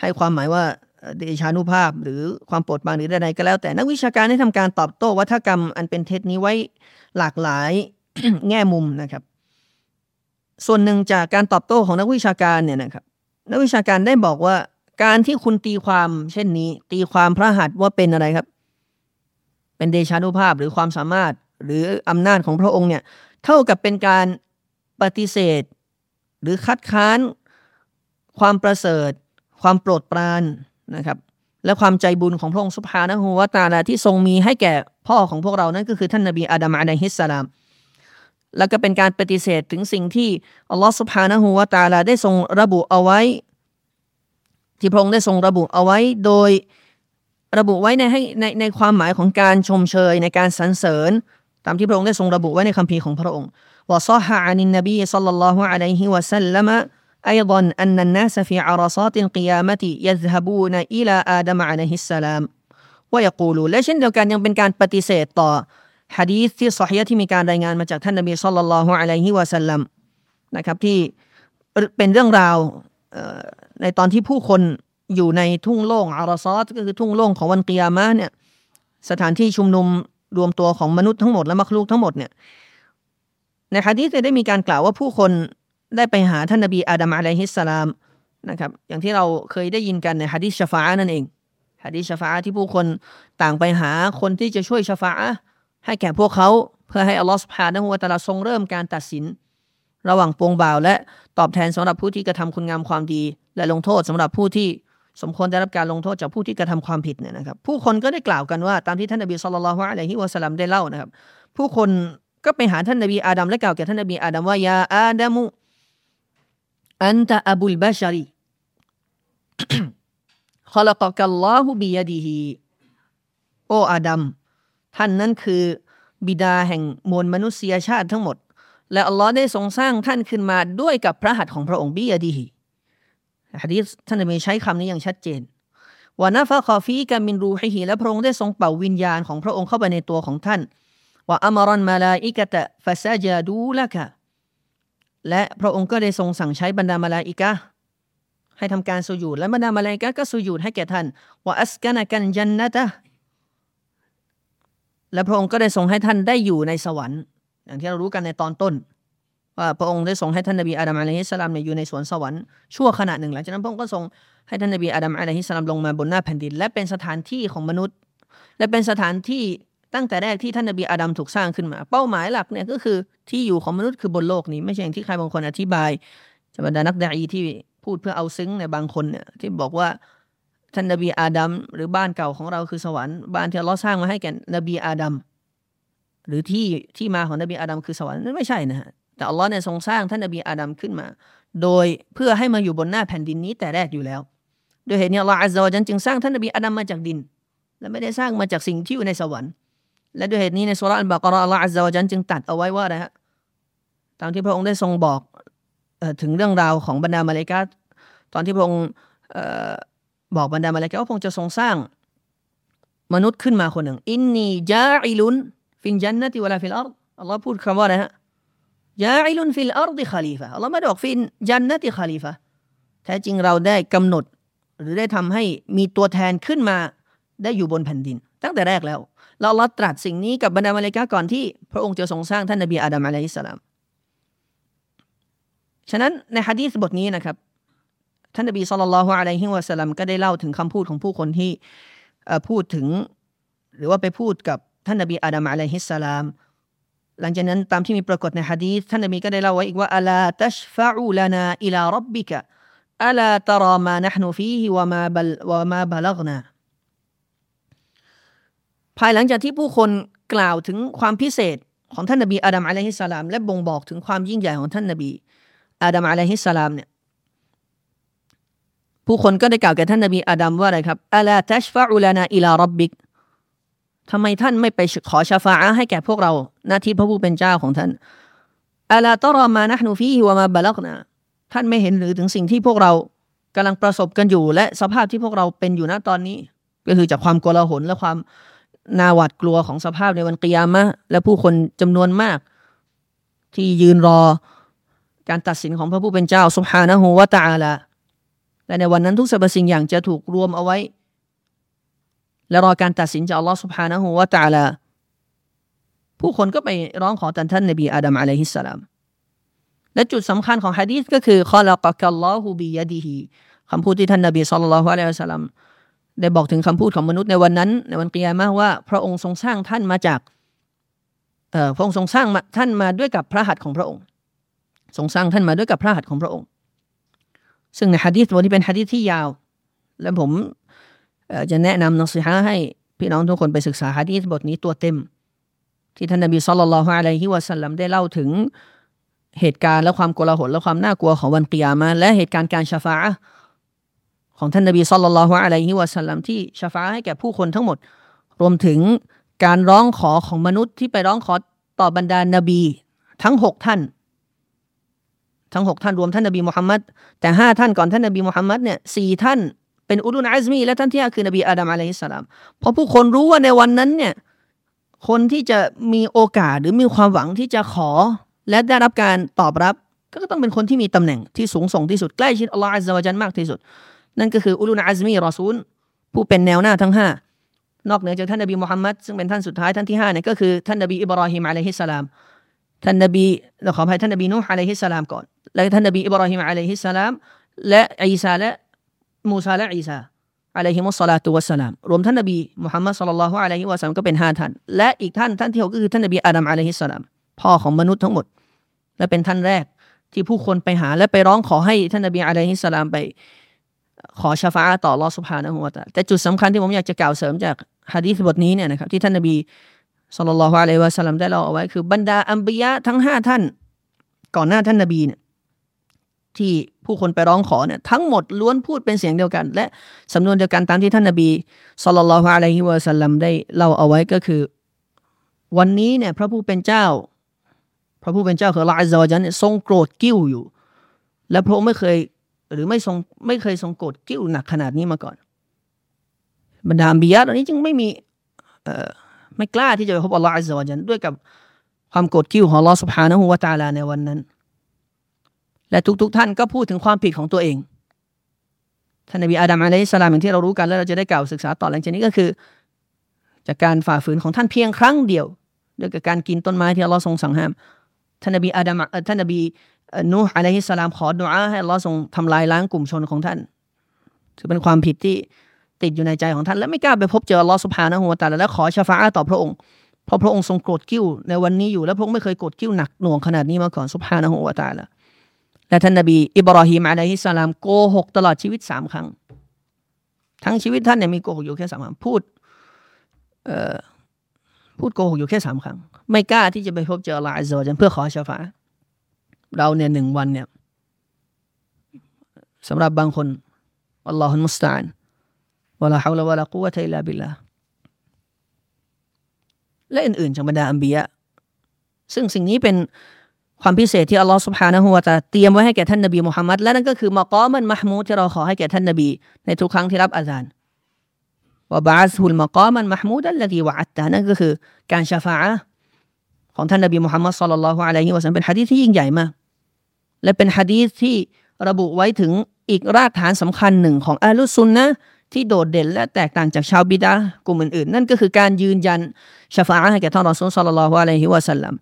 ให้ความหมายว่าเดชานุภาพหรือความโปรดปรานหรือใดๆก็แล้ว แต่นักวิชาการได้ทำการตอบโต้วัฒกรรมอันเป็นเท็จนี้ไว้หลากหลาย แง่มุมนะครับ ส่วนหนึ่งจากการตอบโต้ของนักวิชาการเนี่ยนะครับ นักวิชาการได้บอกว่า การที่คุณตีความเช่นนี้ ตีความพระหัตถ์ว่าเป็นอะไรครับ เป็นเดชานุภาพหรือความสามารถหรืออำนาจของพระองค์เนี่ย เท่ากับเป็นการปฏิเสธ หรือคัดค้าน ความประเสริฐ ความโปรดปรานนะครับ และความใจบุญของพระองค์สุภานะฮูวาตาลาที่ทรงมีให้แก่พ่อของพวกเรานั่นก็คือท่านนบีอาดัมอะลัยฮิสสลาม แล้วก็เป็นการปฏิเสธถึงสิ่งที่อัลลอฮฺสุบฮานะฮูวาตาลาได้ทรงระบุเอาไว้ ที่พระองค์ได้ทรงระบุเอาไว้ โดยระบุไว้ในให้ในในความหมายของการชมเชยในการสรรเสริญ ตามที่พระองค์ได้ทรงระบุไว้ในคัมภีร์ของพระองค์ว่าซอฮะอานินนบีสัลลัลลอฮุอะลัยฮิวะสัลลัม أيضا أن الناس في عرصات القيامة يذهبون إلى آدم عليه السلام ويقولون และเช่นเดียวกันยังเป็นการปฏิเสธต่อ ฮะดีษที่สอฮีที่มีการรายงานมาจากท่านนบีสุลต่านละฮ์อะลัยฮิวะสัลลัมนะครับที่เป็นเรื่องราวในตอนที่ผู้คนอยู่ในทุ่งโล่งอารซอสก็คือทุ่งโล่งของวันกิยามะเนี่ยสถานที่ชุมนุมรวมตัวของมนุษย์ทั้งหมดและมักลูกทั้งหมดเนี่ยในฮะดีษได้มีการกล่าวว่าผู้คนได้ไปหาท่านนบีอาดัมอะลัยฮิสสลามนะครับอย่างที่เราเคยได้ยินกันในฮะดิษชฟานั่นเองฮะดิษชฟาที่ผู้คนต่างไปหาคนที่จะช่วยชฟา ให้แก่พวกเขาเพื่อให้อัลลอฮฺสุบฮานะฮูวะตะลาทรงเริ่มการตัดสิน ระหว่างปวงบ่าว และตอบแทนสำหรับผู้ที่กระทำคุณงามความดี และลงโทษสำหรับผู้ที่สมควรได้รับการลงโทษจากผู้ที่กระทำความผิดเนี่ยนะครับ ผู้คนก็ได้กล่าวกันว่าตามที่ท่านนบีสุลต่านละฮ์อะลัยฮิวะสัลลัมได้เล่านะครับ ผู้คนก็ไปหาท่านนบีอาดัมและกล่าวแก่ท่านนบีอาดัมว่ายาอาดัมุอันตะอบุลบาชารี خلقك الله بيده โออาดัม ท่านนั้นคือบิดาแห่งมวลมนุษยชาติทั้งหมด และอัลลอฮ์ได้ทรงสร้างท่านขึ้นมาด้วยกับพระหัตถ์ของพระองค์บียดีฮีฮะดีษท่านจะมีใช้คำนี้อย่างชัดเจนวานาฟะคอฟีกามินรูฮิฮีและพระองค์ได้ทรงเป่าวิญญาณของพระองค์เข้าไปในตัวของท่านว่าอัมรันมาลาอิกะตะฟาซาจาดูละกะและพระองค์ก็ได้ทรงสั่งใช้บรรดามาลาอิกะให้ทำการสุญูดและบรรดามาลาอิกะก็สุญูดให้แก่ท่านว่าอัสกานะกันจันนะตะ และพระองค์ก็ได้ทรงให้ท่านได้อยู่ในสวรรค์ อย่างที่เรารู้กันในตอนต้น ว่าพระองค์ได้ทรงให้ท่านนบีอาดัมอะลัยฮิสสลามเนี่ยอยู่ในสวนสวรรค์ชั่วขณะหนึ่ง หลังจากนั้นพระองค์ก็ทรงให้ท่านนบีอาดัมอะลัยฮิสสลามลงมาบนหน้าแผ่นดิน และเป็นสถานที่ของมนุษย์ และเป็นสถานที่ตั้งแต่แรกที่ท่านนบีอาดัมถูกสร้างขึ้นมา เป้าหมายหลักเนี่ยก็คือที่อยู่ของมนุษย์คือบนโลกนี้ ไม่ใช่อย่างที่ใครบางคนอธิบายจะบรรดานักดาอีที่พูดเพื่อเอาซึ้งในบางคนเนี่ยที่บอกว่า ท่านนบีอาดัมหรือบ้านเก่าของเราคือสวรรค์บ้านที่เราสร้างมาให้แก่นบีอาดัมหรือที่ที่มาของนบีอาดัมคือสวรรค์นั่นไม่ใช่นะฮะแต่อัลลอฮ์เนี่ยทรงสร้างท่านนบีอาดัมขึ้นมา โดยเพื่อให้มาอยู่บนหน้าแผ่นดินนี้แต่แรกอยู่แล้วโดยเหตุนี้อัลลอฮ์อัลลอฮ์จึงสร้างท่านนบีอาดัมมาจากดิน และไม่ได้สร้างมาจากสิ่งที่อยู่ในสวรรค์ และด้วยเหตุนี้ในสุราอัลบากรอัลลอฮฺอัลลอฮฺจึงตรัสเอาไว้ว่านะฮะตามที่พระองค์ได้ทรงบอกถึงเรื่องราวของบรรดามาเลกาตอนที่พระองค์ บอกบรรดามาเลกาว่าพระองค์จะทรงสร้าง มนุษย์ขึ้นมาคนหนึ่ง إني جاعل في الجنة ولا في الأرضอัลลอฮ์พูดคำว่าอะไรฮะجاعل في الأرض خليفةอัลลอฮ์ไม่ได้บอกفي الجنة خليفةแท้จริงเราได้กำหนด หรือได้ทำให้มีตัวแทนขึ้นมาได้อยู่บนแผ่นดิน ตั้งแต่แรกแล้วเราลอตรัสสิ่งนี้กับบรรดามาเลกาก่อนที่พระองค์จะทรงสร้างท่านนบีอาดัมอะลัยฮิสสลาม ฉะนั้นในฮะดีษบทนี้นะครับ ท่านนบีสุลต่านละฮ์อะลัยฮิวะสัลลัมก็ได้เล่าถึงคำพูดของผู้คนที่พูดถึง หรือว่าไปพูดกับท่านนบีอาดัมอะลัยฮิสสลาม หลังจากนั้นตามที่มีปรากฏในฮะดีษท่านนบีก็ได้เล่าไว้อีกว่าอัลาตัชฟะอูลานาอิลารับบิกะอัลาตรามานะฮนุฟีฮิวะมาบัลวะมาบลักนาภายหลังจากที่ผู้คนกล่าวถึงความพิเศษของท่านนบีอาดัมอะลัยฮิสสลาม และบ่งบอกถึงความยิ่งใหญ่ของท่านนบีอาดัมอะลัยฮิสสลามเนี่ย ผู้คนก็ได้กล่าวแก่ท่านนบีอาดัมว่าอะไรครับอัลาตัชฟะอุลานาอิลารับบิกทำไมท่านไม่ไปขอชาฟาให้แก่พวกเรา หน้าที่พระผู้เป็นเจ้าของท่านอัลาตรอมานะนูฟีวะมาบลักนาท่านไม่เห็นหรือถึงสิ่งที่พวกเรากำลังประสบกันอยู่ และสภาพที่พวกเราเป็นอยู่ณตอนนี้ ก็คือจากความกลาหลและความนาหวาดกลัวของสภาพในวันกิยามะและผู้คนจำนวนมาก ที่ยืนรอการตัดสินของพระผู้เป็นเจ้าสุภานะฮูวาตาละ และในวันนั้นทุกสรรพสิ่งอย่างจะถูกรวมเอาไว้ และรอการตัดสินจากอัลลอฮฺสุภานะฮูวาตาละผู้คนก็ไปร้องขอต่ท่านนบีอาดัมอะลัยฮิสสลามและจุดสำคัญของฮะดีษก็คือขอลกักัลลอฮูบียดีฮีคำพูดที่ท่านนบีสุลต่านละฮ์อะลัยฮิสสลามได้บอกถึงคำพูดของมนุษย์ในวันนั้น ในวันกิยามะว่า พระองค์ทรงสร้างท่านมาจากเอ่อพระองค์ทรงสร้างท่านมาด้วยกับพระหัตถ์ของพระองค์ ทรงสร้างท่านมาด้วยกับพระหัตถ์ของพระองค์ ซึ่งในฮะดีษบทนี้เป็นฮะดีษที่ยาว และผมจะแนะนำนักศึกษาให้พี่น้องทุกคนไปศึกษาฮะดีษบทนี้ตัวเต็ม ที่ท่านนบีสุลต่านละฮ์อะลัยฮิวะสัลลัมได้เล่าถึงเหตุการณ์และความโกลาหลและความน่ากลัวของวันกิยามะและเหตุการณ์การชาฟาของท่านนบีสุลต่านละฮ์อะลัยฮิวะสัลลัมที่ชฟาให้แก่ผู้คนทั้งหมด รวมถึงการร้องขอของมนุษย์ที่ไปร้องขอต่อบรรดานบีทั้งหกท่าน ทั้งหกท่านรวมท่านนบีมุฮัมมัดแต่ห้าท่านก่อนท่านนบีมุฮัมมัดเนี่ยสี่ท่านเป็นอุลุนอัซมีและท่านที่ห้าคือนบีอาดัมอะลัยฮิสสลามเพราะผู้คนรู้ว่าในวันนั้นเนี่ยคนที่จะมีโอกาสหรือมีความหวังที่จะขอ และได้รับการตอบรับ ก็ต้องเป็นคนที่มีตำแหน่งที่สูงส่งที่สุดใกล้ชิดอัลลอฮฺอัลลอฮฺจันมากที่สุด นั่นก็คืออุลุนอัซมีรอซูลผู้เป็นแนวหน้าทั้งห้านอกเหนือจากท่านนบีมุฮัมมัดซึ่งเป็นท่านสุดท้ายท่านที่ห้าเนี่ยก็คือท่านนบีอิบราฮิมอะลัยฮิสสลาม ท่านนบีเราขออภัยท่านนบีนูฮ์อะลัยฮิสสลามก่อน แล้วท่านนบีอิบราฮิมอะลัยฮิสสลาม และอีสาและมูซาและอีสาอะลัยฮิมุสลาตุวะสลาม รวมท่านนบีมุฮัมมัดสัลลัลลอฮุอะลัยฮิวะสัลลัมก็เป็นห้าท่าน และอีกท่านท่านที่หกก็คือท่านนบีอาดัมอะลัยฮิสสลาม พ่อของมนุษย์ทั้งหมด และเป็นท่านแรกที่ผู้คนไปหาและไปร้องขอให้ท่านนบีอะลัยฮิสสลามไปขอชาฟาต่อรอสุภานะหัวตาแต่จุดสำคัญที่ผมอยากจะกล่าวเสริมจากฮะดีษบทนี้เนี่ยนะครับที่ท่านนบี สุลต่านละฮ์อะลัยวะสัลลัมได้เล่าเอาไว้คือบรรดาอัมบียะทั้งห้าท่าน ก่อนหน้าท่านนบีเนี่ยที่ผู้คนไปร้องขอเนี่ยทั้งหมดล้วนพูดเป็นเสียงเดียวกัน และสำนวนเดียวกันตามที่ท่านนบีสุลต่านละฮ์อะลัยฮิวะสัลลัมได้เล่าเอาไว้ก็คือ วันนี้เนี่ยพระผู้เป็นเจ้า พระผู้เป็นเจ้าคือลาอิซาวจันทรงโกรธกิ้วอยู่ และพระองค์ไม่เคยหรือไม่ทรงไม่เคยทรงโกรธกิ้วหนักขนาดนี้มาก่อน บรรดาอัมบียะตอนนี้จึงไม่มีเอ่อ ไม่กล้าที่จะไปพบอัลลอฮฺอัลลอฮฺจันด้วยกับความโกรธกิ้วของอัลลอฮฺสุบฮานะฮูวะตาลาในวันนั้น และทุกๆทท่านก็พูดถึงความผิดของตัวเองท่านนบีอาดัมอะลัยฮิสสลามอย่างที่เรารู้กันแล้วเราจะได้กล่าวศึกษาต่อหลังจากนี้ก็คือ จากการฝ่าฝืนของท่านเพียงครั้งเดียวด้วยกับการกินต้นไม้ที่อัลลอฮ์ทรงสั่งห้ามท่านนบีอาดัมท่านนบีนูฮ์อะลัยฮิสสลามขอดุอาให้อัลลอฮ์ทรงทำลายล้างกลุ่มชนของท่านถือเป็นความผิดที่ ติดอยู่ในใจของท่าน และไม่กล้าไปพบเจอลอสุบฮานะฮูวตาลาและขอชาฟาต่อพระองค์เพราะพระองค์ทรงโกรธกิ้วในวันนี้อยู่และพระองค์ไม่เคยโกรธกิ้วหนักหน่วงขนาดนี้มาก่อนสุบฮานะฮูวตาลาและท่านนบีอิบราฮิมอะลัยฮิสสลามโกหกตลอดชีวิตสามครั้ง ทั้งชีวิตท่านเนี่ยมีโกหกอยู่แค่สามครั้งพูดเอ่อพูดโกหกอยู่แค่สามครั้ง ไม่กล้าที่จะไปพบเจออัลลอฮฺอัลลอฮฺเพื่อขอชาฟาเราเนี่ยหนึ่งวันเนี่ยสำหรับบางคนอัลลอฮฺมุสตาน วะลาฮาวลาวะลากุวะตัอิลาบิลลาและอื่นๆจากบรรดาอัมบียะซึ่งสิ่งนี้เป็นความพิเศษที่อัลลอฮฺสุบฮานะฮูวะตาเตรียมไว้ให้แก่ท่านนบีมุฮัมมัดและนั่นก็คือมากอมันมหมูดที่เราขอให้แก่ท่านนบี ในทุกครั้งที่รับอาจารย์ว่าบาสฮุลมากอมันมหมูดัลลดีวะอัตตานั่นก็คือการชาฟาของท่านนบีมุฮัมมัดสัลลัลลอฮุอะลัยฮิวะสัลลัมเป็นฮะดีษที่ยิ่งใหญ่มากและเป็นฮะดีษที่ระบุไว้ถึงอีกรากฐานสำคัญหนึ่งของอัลลุซุนนะ ที่โดดเด่นและแตกต่างจากชาวบิดากลุ่มอื่นๆ นั่นก็คือการยืนยันชาฟาให้แก่ท่านรอซูลสัลลัลลอฮุอะลัยฮิวะสัลลัม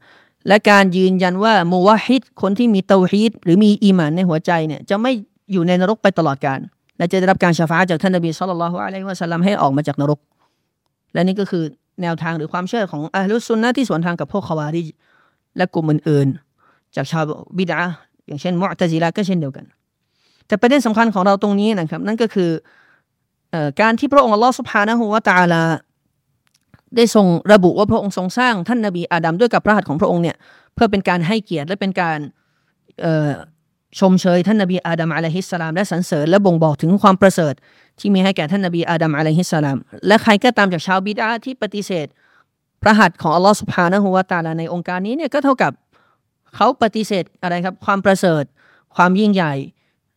และการยืนยันว่ามูวาฮิดคนที่มีเตาฮีดหรือมีอีมานในหัวใจเนี่ยจะไม่อยู่ในนรกไปตลอดกาลและจะได้รับการชฟ้าจากท่านนบีสุลต่านละฮ์อะลัยฮิวะสัลลัมให้ออกมาจากนรก และนี่ก็คือแนวทางหรือความเชื่อของอัลลุซุนนะที่สวนทางกับพวกขวาริและกลุ่มอื่นๆ จากชาวบิดาอย่างเช่นมุอตซิลาก็เช่นเดียวกัน แต่ประเด็นสำคัญของเราตรงนี้นะครับ นั่นก็คือ การที่พระองค์อัลลอฮฺสุบฮานะฮูวะตาลา ได้ทรงระบุว่าพระองค์ทรงสร้างท่านนบีอาดัมด้วยกับพระหัตถ์ของพระองค์เนี่ยเพื่อเป็นการให้เกียรติและเป็นการชมเชยท่านนบีอาดัมอะลัยฮิสสลามและสรรเสริญและบ่งบอกถึงความประเสริฐ ที่มีให้แก่ท่านนบีอาดัมอะลัยฮิสสลามและใครก็ตามจากชาวบิดาที่ปฏิเสธ พระหัตถ์ของอัลลอฮฺสุบฮานะฮูวาตาลาในองค์การนี้เนี่ยก็เท่ากับเขาปฏิเสธอะไรครับความประเสริฐ ความยิ่งใหญ่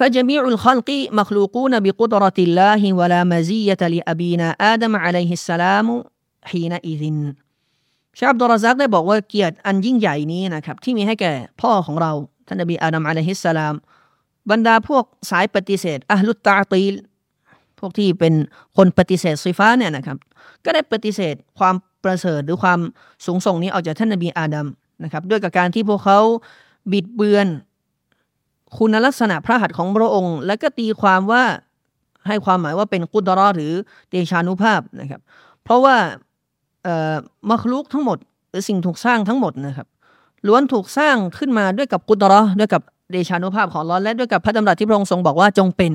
فجميع الخلق مخلوقون بقدرة الله ولا مزية لأبينا آدم عليه السلام حينئذ ชาอับดุลราซักได้บอกว่าเกียรติอันยิ่งใหญ่นี้นะครับที่มีให้แก่พ่อของเราท่านนบีอาดัมอะลัยฮิสสลาม บรรดาพวกสายปฏิเสธอัลลุตตาตีลพวกที่เป็นคนปฏิเสธซีฟ้าเนี่ยนะครับก็ได้ปฏิเสธความประเสริฐหรือความสูงส่งนี้ออกจากท่านนบีอาดัมนะครับด้วยกับการที่พวกเขาบิดเบือน คุณลักษณะพระหัตถ์ของพระองค์ และก็ตีความว่าให้ความหมายว่าเป็นกุดรอหรือเดชานุภาพนะครับ เพราะว่ามัคลุกทั้งหมด หรือสิ่งถูกสร้างทั้งหมดนะครับล้วนถูกสร้างขึ้นมาด้วยกับกุตรอด้วยกับเดชานุภาพของร้อนและด้วยกับพระดำรัสที่พระองค์ทรงบอกว่าจงเป็น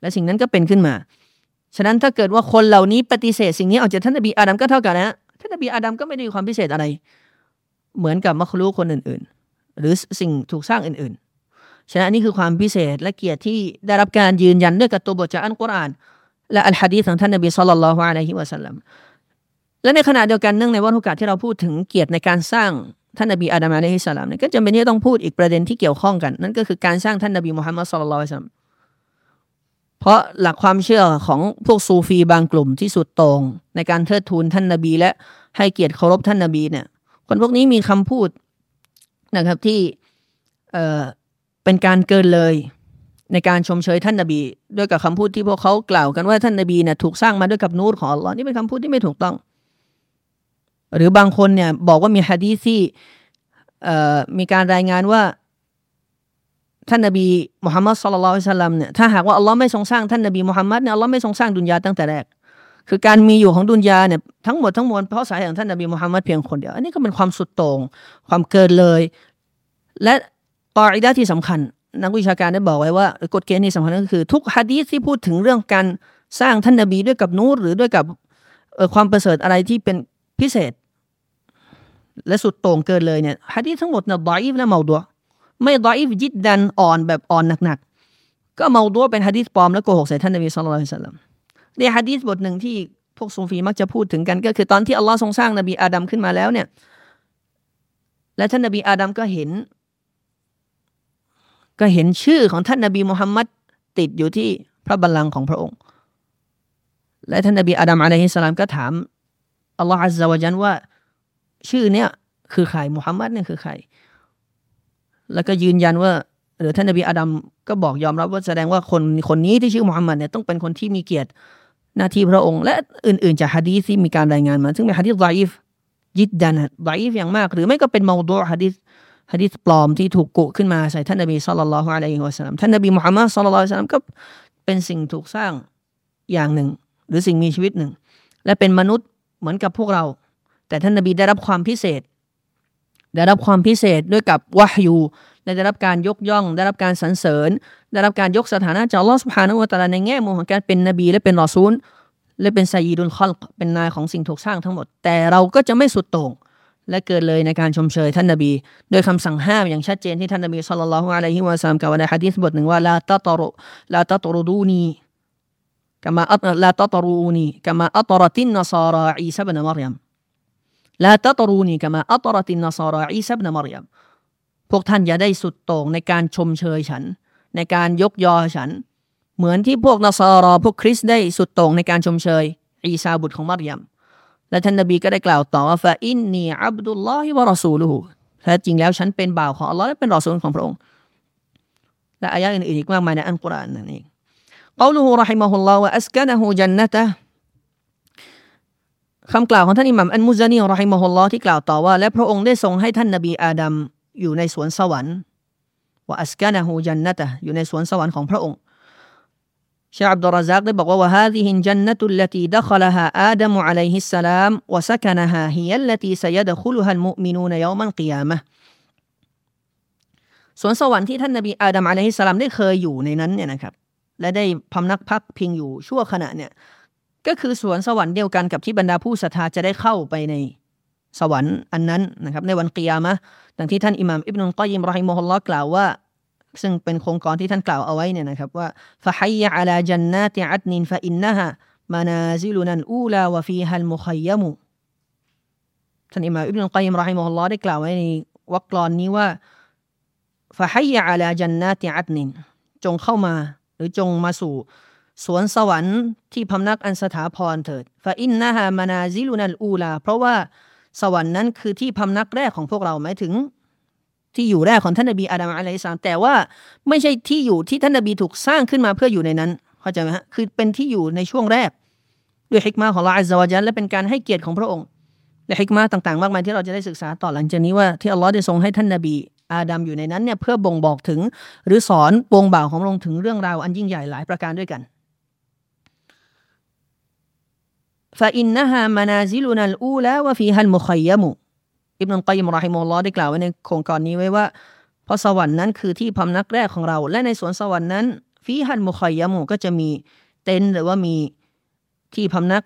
และสิ่งนั้นก็เป็นขึ้นมา ฉะนั้นถ้าเกิดว่าคนเหล่านี้ปฏิเสธ สิ่งนี้ออกจากท่านนบีอาดัมก็เท่ากันนะท่านนบีอาดัมก็ไม่ได้มีความพิเศษอะไร เหมือนกับมัคลุกคนอื่น ๆ หรือสิ่งถูกสร้างอื่น ๆ ฉะนั้นนี่คือความพิเศษและเกียรติที่ได้รับการยืนยันด้วยกับตัวบทจากอัลกุรอาน และอัลฮะดีษของท่านนบีสุลต่านละฮ์อะลัยฮิวะสัลลัมและในขณะเดียวกันเนื่องในวันโอกาสที่เราพูดถึงเกียรติในการสร้างท่านนบีอาดัมอะลัยฮิสสลามเนี่ยก็จำเป็นที่ต้องพูดอีกประเด็นที่เกี่ยวข้องกัน นั่นก็คือการสร้างท่านนบีมุฮัมมัดสุลลัลลอฮุเพราะหลักความเชื่อของพวกซูฟีบางกลุ่มที่สุดตรงในการเทิดทูนท่านนบี และให้เกียรติเคารพท่านนบีเนี่ยคนพวกนี้มีคำพูดนะครับที่เอ่อ เป็นการเกินเลย ในการชมเชยท่านนบี ด้วยกับคำพูดที่พวกเขากล่าวกันว่าท่านนบีเนี่ยถูกสร้างมาด้วยกับนูรของอัลลอฮ์นี่เป็นคำพูดที่ไม่ถูกต้อง หรือบางคนเนี่ยบอกว่ามีฮะดีที่มีการรายงานว่าท่านนบีมุฮัมมัดสุลลัลลซัลลัมเนี่ยถ้าหากว่าอัลลอฮ์ไม่ทรงสร้างท่านนบีมุฮัมมัดเนี่ยอัลลอฮ์ไม่ทรงสร้างดุนยาตั้งแต่แรก คือการมีอยู่ของดุนยาเนี่ยทั้งหมดทั้งมวลเพราะสาเหตุของท่านนบีมุฮัมมัดเพียงคนเดียว อันนี้ก็เป็นความสุดโต่งความเกินเลย และ ปาอิดาที่สำคัญ นักวิชาการได้บอกไว้ว่ากฎเกณฑ์นี้สำคัญก็คือ ทุกฮะดีษที่พูดถึงเรื่องการสร้างท่านนบีด้วยกับนูรหรือด้วยกับความประเสริฐอะไรที่เป็นพิเศษ และสุดโต่งเกินเลยเนี่ยฮะดีษทั้งหมดเนี่ยดอยฟและเมาดัวไม่ดอยฟจิตดันอ่อนแบบอ่อนหนักๆก็เมาดัวเป็นฮะดีษปลอมและโกหกใส่ท่านนบีสุลต่านสัลลัมในฮะดีษบทหนึ่งที่พวกซูฟีมักจะพูดถึงกันก็คือตอนที่อัลลอฮ์ทรงสร้างนบีอาดัมขึ้นมาแล้วเนี่ย และท่านนบีอาดัมก็เห็น ก็เห็นชื่อของท่านนบีมุฮัมมัดติดอยู่ที่พระบัลลังก์ของพระองค์ และท่านนบีอาดัมอะลัยฮิสสลามก็ถามอัลลอฮฺอัลลอฮฺจันว่า ชื่อเนี้ยคือใครมุฮัมมัดเนี่ยคือใคร แล้วก็ยืนยันว่าหรือท่านนบีอาดัมก็บอกยอมรับว่าแสดงว่าคนคนนี้ที่ชื่อมุฮัมมัดเนี่ยต้องเป็นคนที่มีเกียรติหน้าที่พระองค์ และอื่นๆจากฮะดีที่มีการรายงานมา ซึ่งเป็นฮะดีษไดฟยิดดันไดฟอย่างมาก หรือไม่ก็เป็นมาดูฮะดีษ ฮะดีษปลอมที่ถูกกุขึ้นมาใส่ท่านนบีสุลต่านละฮ์อะลัยฮิวะสัลลัมท่านนบีมุฮัมมัดสุลลัลลอฮุอะลัยฮิวะสัลลัมก็เป็นสิ่งถูกสร้างอย่างหนึ่ง หรือสิ่งมีชีวิตหนึ่ง และเป็นมนุษย์เหมือนกับพวกเรา แต่ท่านนบีได้รับความพิเศษ ได้รับความพิเศษด้วยกับวะฮยูได้รับการยกย่อง ได้รับการสรรเสริญ ได้รับการยกสถานะจากอัลลอฮฺสุบฮานะวตะลาในแง่มุมของการเป็นนบี และเป็นรอซูล และเป็นไซยีดุลคอลเป็นนายของสิ่งถูกสร้างทั้งหมด แต่เราก็จะไม่สุดโต่ง และเกิดเลยในการชมเชยท่านนบี โดยคำสั่งห้ามอย่างชัดเจนที่ท่านนบีสุลต่านละฮ์อะลัยฮิวะซัลลัมกล่าวในฮะดีษบทหนึ่งว่าลาตตรุลาตตรุดูนีกามาลาตตรูนีกามาอัตรตินนซาราอีซาบนมารยมลาตตรูนีกามาอัตรตินนซาราอีซาบนมารยมพวกท่านอย่าได้สุดโต่งในการชมเชยฉัน ในการยกยอฉัน เหมือนที่พวกนสารอพวกคริสได้สุดโต่งในการชมเชย อีซาบุตรของมารยม และท่านนบีก็ได้กล่าวต่อว่าฟาอินนีอับดุลลอฮิวะรอซูลูแท้จริงแล้วฉันเป็นบ่าวของอัลลอฮ์และเป็นรอซูลของพระองค์และอายะอื่นๆอีกมากมายในอัลกุรอานนั่นเองกาลูรหิมะฮุลลอฮ์วะอัสกานะฮูจันนะตะคำกล่าวของท่านอิหมัมอันมุซานีรหิมะฮุลลอฮ์ที่กล่าวต่อว่า และพระองค์ได้ทรงให้ท่านนบีอาดัมอยู่ในสวนสวรรค์วะอัสกานะฮูจันนะตะอยู่ในสวนสวรรค์ของพระองค์ ชาอับดุลรซักได้บอกว่าวะฮาซิฮินจันนะตุลลตีดัคลฮาอาดัมอะลัยฮิสสลามวะสักนะฮาฮิยัลลตีซยดคลฮัลมุมินูนยอมันกิยามะสวนสวรรค์ที่ท่านนบีอาดัมอะลัยฮิสสลามได้เคยอยู่ในนั้นเนี่ยนะครับ และได้พำนักพักพิงอยู่ชั่วขณะเนี่ย ก็คือสวนสวรรค์เดียวกันกับที่บรรดาผู้ศรัทธาจะได้เข้าไปในสวรรค์อันนั้นนะครับในวันกิยามะดังที่ท่านอิหม่ามอิบนุกอยิมรอฮิมุฮัลลอฮ์กล่าวว่า ซึ่งเป็นโครงการที่ท่านกล่าวเอาไว้เนี่ยนะครับว่าฟะฮัยยะอัลาจันนาติอัดนินฟะอินนะฮะมานาซิลุนันอูลาวะฟีฮัลมุขัยมุท่านอิมามอิบนุลกอยิมรอฮิมุฮุลลอฮ์ได้กล่าวไว้ในวรรคกลอนนี้ว่าฟะฮัยยะอัลาจันนาติอัดนินจงเข้ามา หรือจงมาสู่สวนสวรรค์ที่พำนักอันสถาพรเถิดฟะอินนะฮะมานาซิลุนัลอูลา เพราะว่าสวรรค์นั้นคือที่พำนักแรกของพวกเราหมายถึง ที่อยู่แรกของท่านนบีอาดัมอะลัยฮิสสลามแต่ว่าไม่ใช่ที่อยู่ที่ท่านนบีถูกสร้างขึ้นมาเพื่ออยู่ในนั้นเข้าใจไหมฮะคือเป็นที่อยู่ในช่วงแรก ด้วยฮิกมาของลาอัลลอฮฺและเป็นการให้เกียรติของพระองค์และฮิกมาต่างๆ มากมายที่เราจะได้ศึกษาต่อหลังจากนี้ว่าที่อัลลอฮ์ได้ทรงให้ท่านนบีอาดัมอยู่ในนั้นเนี่ยเพื่อบ่งบอกถึง หรือสอนปวงบ่าวของพระองค์ถึงเรื่องราวอันยิ่งใหญ่หลายประการด้วยกันفإنها منازلنا الأولى وفيها المخيم อิบนุลกัยมرحمه اللهได้กล่าวไว้ในโคลงกลอนนี้ไว้ว่าเพราะสวรรค์นั้นคือที่พำนักแรกของเรา และในสวนสวรรค์นั้น ฟีฮันมุคอยยมุก็จะมีเต็นท์หรือว่ามีที่พำนัก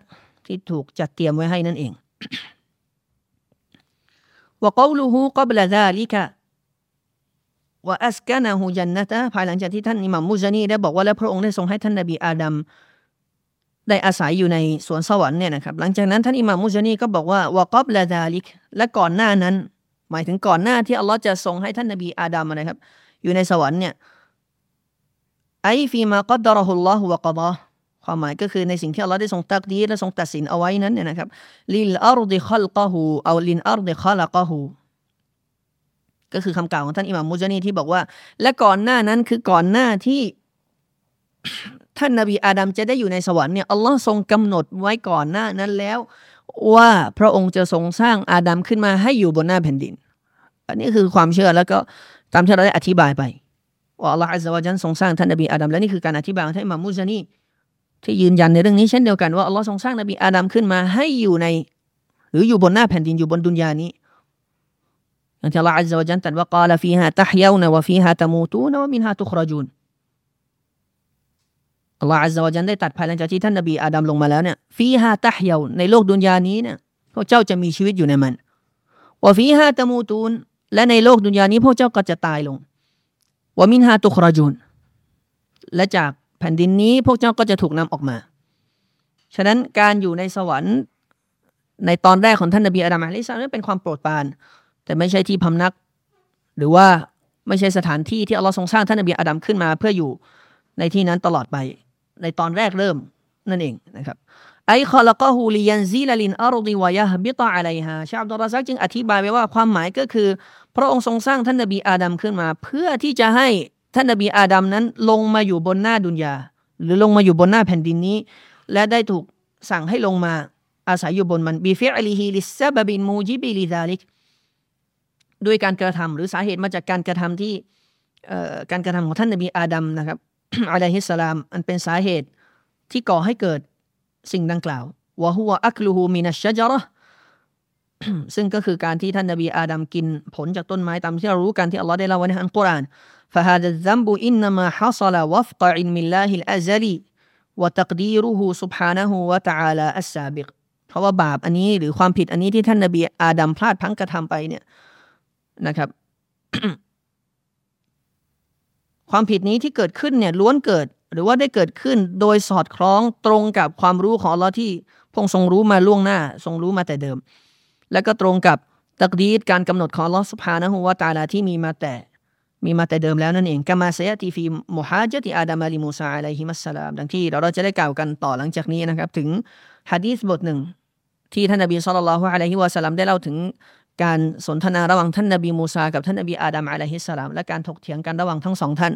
ที่ถูกจัดเตรียมไว้ให้นั่นเองว่ากูลูฮูกับละซาลิกะว่าอัสกานะฮูจันนะตะภายหลังจากที่ท่านอิหม่ามมุซานีได้บอกว่าและพระองค์ได้ทรงให้ท่านนบีอาดัม ได้อาศัยอยู่ในสวนสวรรค์เนี่ยนะครับหลังจากนั้นท่านอิหม่ามมุจนีก็บอกว่าวกอบละดาลิกและก่อนหน้านั้น หมายถึงก่อนหน้าที่อัลลอฮ์จะทรงให้ท่านนบีอาดัมนะครับ อยู่ในสวรรค์เนี่ยأي فيما قدر الله وقضىความหมายก็คือในสิ่งที่อัลลอฮ์ได้ทรงตักดีรและทรงตัดสินเอาไว้นั้นเนี่ยนะครับللأرض خلقه أو للأرض خلقهก็คือคำกล่าวของท่านอิหม่ามมุจนีที่บอกว่า และก่อนหน้านั้นคือก่อนหน้าที่ ท่านนบีอาดัมจะได้อยู่ในสวรรค์เนี่ยอัลลอฮ์ทรงกำหนดไว้ก่อนหน้านั้นแล้ว ว่าพระองค์จะทรงสร้างอาดัมขึ้นมาให้อยู่บนหน้าแผ่นดิน อันนี้คือความเชื่อแล้วก็ตามที่เราได้อธิบายไปว่าอัลลอฮ์อัลลอฮฺจันทรงสร้างท่านนบีอาดัมและนี่คือการอธิบายของท่านมามุซานีที่ยืนยันในเรื่องนี้เช่นเดียวกันว่าอัลลอฮ์ทรงสร้างนบีอาดัมขึ้นมาให้อยู่ใน หรืออยู่บนหน้าแผ่นดินอยู่บนดุนยานี้อย่างที่อัลลอฮฺอัลลอฮฺจันตรัสว่ากาลฟีฮาตะฮยานวะฟีฮาตะมูตูนวะมินฮาตุครจูน อัลลอฮฺอัลลอฮฺจันได้ตัดภายหลังจากที่ท่านนบีอาดัมลงมาแล้วเนี่ยฟีฮาตะฮยาในโลกดุนยานี้เนี่ยพวกเจ้าจะมีชีวิตอยู่ในมันวะฟีฮาตะมูตูนและในโลกดุนยานี้พวกเจ้าก็จะตายลงวะมินฮาตุครจูนและจากแผ่นดินนี้พวกเจ้าก็จะถูกนำออกมา ฉะนั้นการอยู่ในสวรรค์ในตอนแรกของท่านนบีอาดัมอะลัยฮิสสลามเป็นความโปรดปราน แต่ไม่ใช่ที่พำนัก หรือว่าไม่ใช่สถานที่ที่อัลลอฮ์ทรงสร้างท่านนบีอาดัมขึ้นมาเพื่ออยู่ในที่นั้นตลอดไป ในตอนแรกเริ่มนั่นเองนะครับไอคอลกฮูลียันซีลลินอารดีวายะบิตาอะไรฮะชาอับดุลราซักจึงอธิบายไว้ว่าความหมายก็คือ พระองค์ทรงสร้างท่านนบีอาดัมขึ้นมา เพื่อที่จะให้ท่านนบีอาดัมนั้นลงมาอยู่บนหน้าดุนยา หรือลงมาอยู่บนหน้าแผ่นดินนี้ และได้ถูกสั่งให้ลงมาอาศัยอยู่บนมันبفعله لسبب موجب لذلكด้วยการกระทำหรือสาเหตุมาจากการกระทำที่การกระทำของท่านนบีอาดัมนะครับ อะลัยฮิสสลาม อันเป็นสาเหตุที่ก่อให้เกิดสิ่งดังกล่าววะฮุวะอัคลูฮูมินัชชจระซึ่งก็คือการที่ท่านนบีอาดัมกินผลจากต้นไม้ตามที่เรารู้กันที่อัลลอฮ์ได้เล่าไว้ในอัลกุรอาน فهذا الذنب إنما حصل وفق علم الله الأزلي وتقديره سبحانه وتعالى السابق เพราะว่าบาปอันนี้หรือความผิดอันนี้ที่ท่านนบีอาดัมพลาดพังกระทำไปเนี่ยนะครับ ความผิดนี้ที่เกิดขึ้นเนี่ยล้วนเกิด หรือว่าได้เกิดขึ้นโดยสอดคล้องตรงกับความรู้ของเราที่พงทรงรู้มาล่วงหน้า ทรงรู้มาแต่เดิม และก็ตรงกับตักดีดการกำหนดของลอสุภานะฮูวาตาลาที่มีมาแต่มีมาแต่เดิมแล้วนั่นเองกามาเซียตีฟีมุฮาจติอาดามาลิมูซาอะลัยฮิมัสสลามดังที่เราจะได้กล่าวกันต่อหลังจากนี้นะครับ ถึงฮะดีษบทหนึ่งที่ท่านนบีสุลต่านละฮ์อะลัยฮิวะสลลัมได้เล่าถึง การสนทนาระหว่างท่านนบีมูซากับท่านนบีอาดัมอะลัยฮิสสลามและการถกเถียงกันระหว่างทั้งสองท่าน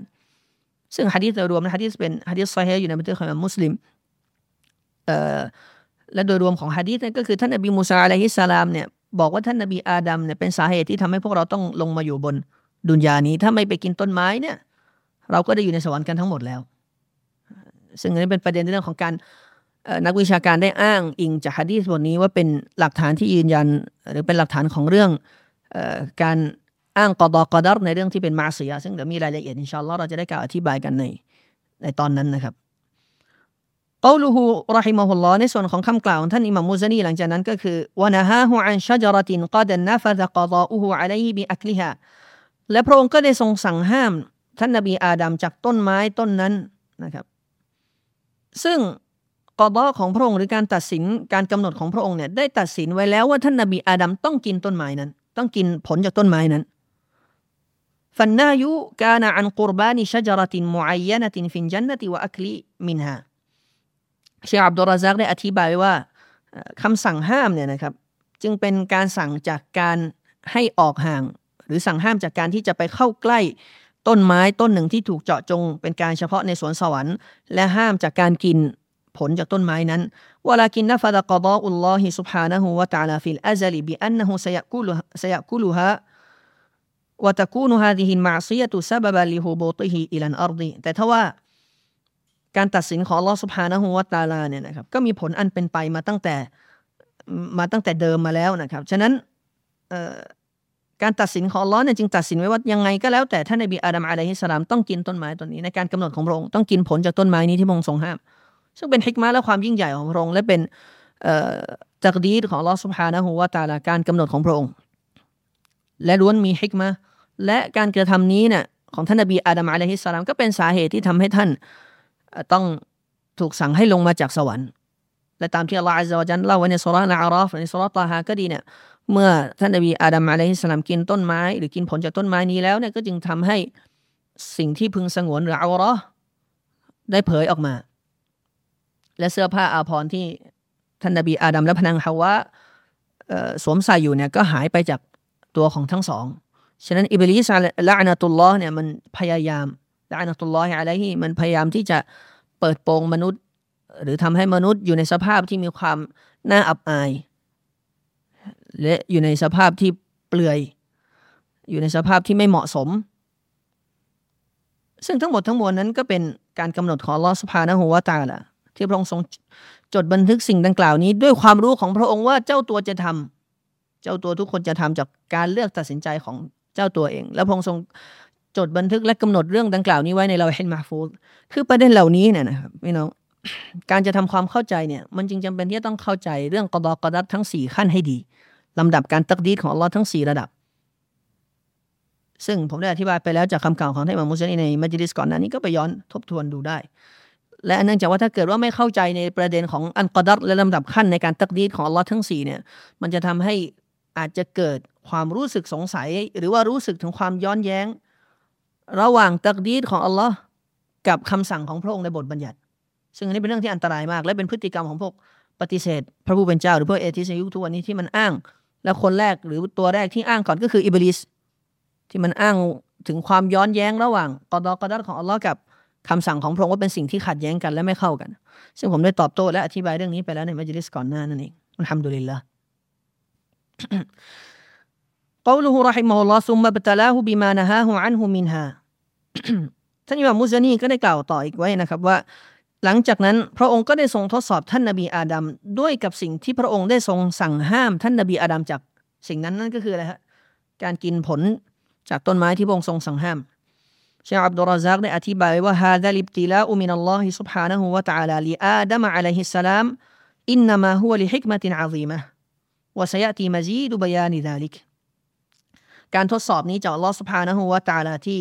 ซึ่งฮะดีษโดยรวมนะฮะดีษเป็นฮะดีษซอฮีอยู่ในบันทึกของมุสลิมเอ่อและโดยรวมของฮะดีษนั่นก็คือท่านนบีมูซาอะลัยฮิสสลามเนี่ยบอกว่าท่านนบีอาดัมเนี่ยเป็นสาเหตุที่ทำให้พวกเราต้องลงมาอยู่บนดุนยานี้ ถ้าไม่ไปกินต้นไม้เนี่ย เราก็ได้อยู่ในสวรรค์กันทั้งหมดแล้ว ซึ่งอันนี้เป็นประเด็นเรื่องของการ นักวิชาการได้อ้างอิงจากฮะดีษบทนี้ว่าเป็นหลักฐานที่ยืนยัน หรือเป็นหลักฐานของเรื่องการอ้างกอดอกอดัรในเรื่องที่เป็นมาเสีย ซึ่งเดี๋ยวมีรายละเอียดอินชาอัลลอฮ์เราจะได้กล่าวอธิบายกันในในตอนนั้นนะครับกาลูฮูรหิมะฮุลลอฮ์ในส่วนของคำกล่าวของท่านอิมามมุซานีหลังจากนั้นก็คือวะนะฮาฮูอันชะจรตินกอดันนะฟะตะกอดาอูฮูอะลัยฮิบิอัคลิฮาและพระองค์ก็ได้ทรงสั่งห้าม ท่านนบีอาดัมจากต้นไม้ต้นนั้นนะครับ ซึ่ง กอดอของพระองค์หรือการตัดสินการกำหนดของพระองค์เนี่ยได้ตัดสินไว้แล้วว่าท่านนบีอาดัมต้องกินต้นไม้นั้น ต้องกินผลจากต้นไม้นั้นฟันนายุกานะอันกุรบานิชจรตินมุอัยยนตินฟินจันนติวะอัคลีมินฮาเชคอับดุลราซักได้อธิบายว่าคำสั่งห้ามเนี่ยนะครับ จึงเป็นการสั่งจากการให้ออกห่าง หรือสั่งห้ามจากการที่จะไปเข้าใกล้ต้นไม้ต้นหนึ่งที่ถูกเจาะจง เป็นการเฉพาะในสวนสวรรค์ และห้ามจากการกิน ผลจากต้นไม้นั้นวลากินนฟดกดาอุลลอฮิ سبحانه และ تعالى في الأزل بأنه سيأكلها سيأكلها وتكون هذه المعصية سببا لهبوطه إلى الأرض แต่ถ้าว่าการตัดสินของลอสุภานะฮูวาตาลาเนี่ยนะครับก็มีผลอันเป็นไปมาตั้งแต่มาตั้งแต่เดิมมาแล้วนะครับฉะนั้นการตัดสินของล้อเนี่ยจึงตัดสินไว้ว่ายังไงก็แล้วแต่ท่านนบีอาดัมอะลัยฮิสสลามต้องกินต้นไม้ต้นนี้ในการกำหนดของพระองค์ต้องกินผลจากต้นไม้นี้ที่พระองค์ทรงห้าม ซึ่งเป็นฮิกมาและความยิ่งใหญ่ของพระองค์ และเป็นจักดีดของลอสุภานะฮูวาตาลาการกำหนดของพระองค์ และล้วนมีฮิกมาและการกระทำนี้เนี่ยของท่านนบีอาดัมอะลัยฮิสสลามก็เป็นสาเหตุที่ทำให้ท่านต้องถูกสั่งให้ลงมาจากสวรรค์ และตามที่อัลลอฮฺอัลลอฮฺจันเล่าไว้ในสุรานะอาราฟในสุราตาฮาก็ดีเนี่ยเมื่อท่านนบีอาดัมอะลัยฮิสสลามกินต้นไม้หรือกินผลจากต้นไม้นี้แล้วเนี่ยก็จึงทำให้สิ่งที่พึงสงวนหรืออาวรอได้เผยออกมา และเสื้อผ้าอาภรณ์ที่ท่านนบีอาดัมและพนังฮาวะสวมใส่อยู่เนี่ยก็หายไปจากตัวของทั้งสอง ฉะนั้นอิบลิสละอานาตุลลอฮ์เนี่ยมันพยายามละอานาตุลลอฮ์อะไรที่มันพยายามที่จะเปิดโปงมนุษย์ หรือทำให้มนุษย์อยู่ในสภาพที่มีความน่าอับอาย และอยู่ในสภาพที่เปลือย อยู่ในสภาพที่ไม่เหมาะสม ซึ่งทั้งหมดทั้งมวลนั้นก็เป็นการกำหนดของลอสภานะหัวตาละ ที่พระองค์ทรงจดบันทึกสิ่งดังกล่าวนี้ ด้วยความรู้ของพระองค์ว่าเจ้าตัวจะทเจ้าตัวทุกคนจะทำจากการเลือกตัดสินใจของเจ้าตัวเอง แล้วพงค์ทรงจดบันทึกและกำหนดเรื่องดังกล่าวนี้ไว้ในเราเห็นมาฟูคือประเด็นเหล่านี้เนี่ยนะครับพี่น้องการจะทำความเข้าใจเนี่ย มันจึงจำเป็นที่จะต้องเข้าใจเรื่องกอดอกอดัดทั้งสี่ขั้นให้ดีลำดับการตักดีดของอัลลอฮ์ทั้งสี่ระดับ ซึ่งผมได้อธิบายไปแล้วจากคำกล่าวของท่านอิมามมุสลิมในมัจลิสก่อนหน้านี้ก็ไปย้อนทบทวนดูได้ และเนื่องจากว่าถ้าเกิดว่าไม่เข้าใจในประเด็นของอันกอดัดและลำดับขั้นในการตักดีดของอัลลอฮ์ทั้งสี่เนี่ยมันจะทำให้อาจจะเกิดความรู้สึกสงสัย หรือว่ารู้สึกถึงความย้อนแย้ง ระหว่างตักดีดของอัลลอฮ์กับคำสั่งของพระองค์ในบทบัญญัติ ซึ่งอันนี้เป็นเรื่องที่อันตรายมาก และเป็นพฤติกรรมของพวกปฏิเสธ พระผู้เป็นเจ้าหรือพวกเอทิสยุคทุกวันนี้ที่มันอ้าง แล้วคนแรกหรือตัวแรกที่อ้างก่อนก็คืออิบลิสที่มันอ้างถึงความย้อนแย้งระหว่างกอดอกอดัดของอัลลอฮ์กับ คำสั่งของพระองค์ว่าเป็นสิ่งที่ขัดแย้งกันและไม่เข้ากัน ซึ่งผมได้ตอบโต้และอธิบายเรื่องนี้ไปแล้วในมัจลิสก่อนหน้านั่นเองอัลฮัมดุลิลละ قوله رحمه الله ثم ابتلاه بما نهاه عنه منها ท่านอิมามมุซานีก็ได้กล่าวต่ออีกไว้นะครับว่า หลังจากนั้นพระองค์ก็ได้ทรงทดสอบท่านนบีอาดัมด้วยกับสิ่งที่พระองค์ได้ทรงสั่งห้าม ท่านนบีอาดัมจากสิ่งนั้นนั่นก็คืออะไรฮะการกินผลจากต้นไม้ที่พระองค์ทรงสั่งห้ามเ ชาอับดุลราซักได้อธิบายว่าฮาดะลิบติลาอุมินัลลอฮิซุบฮานะฮูวะตะอาลาลีอาดัมอะลัยฮิสสลามอินนามาฮุวะลิฮิกมะตินอะซีมะวะซะยะตีมะซีดุบะยานิซาลิกการทดสอบนี้จากอัลลอฮ์ซุบฮานะฮูวะตะอาลาที่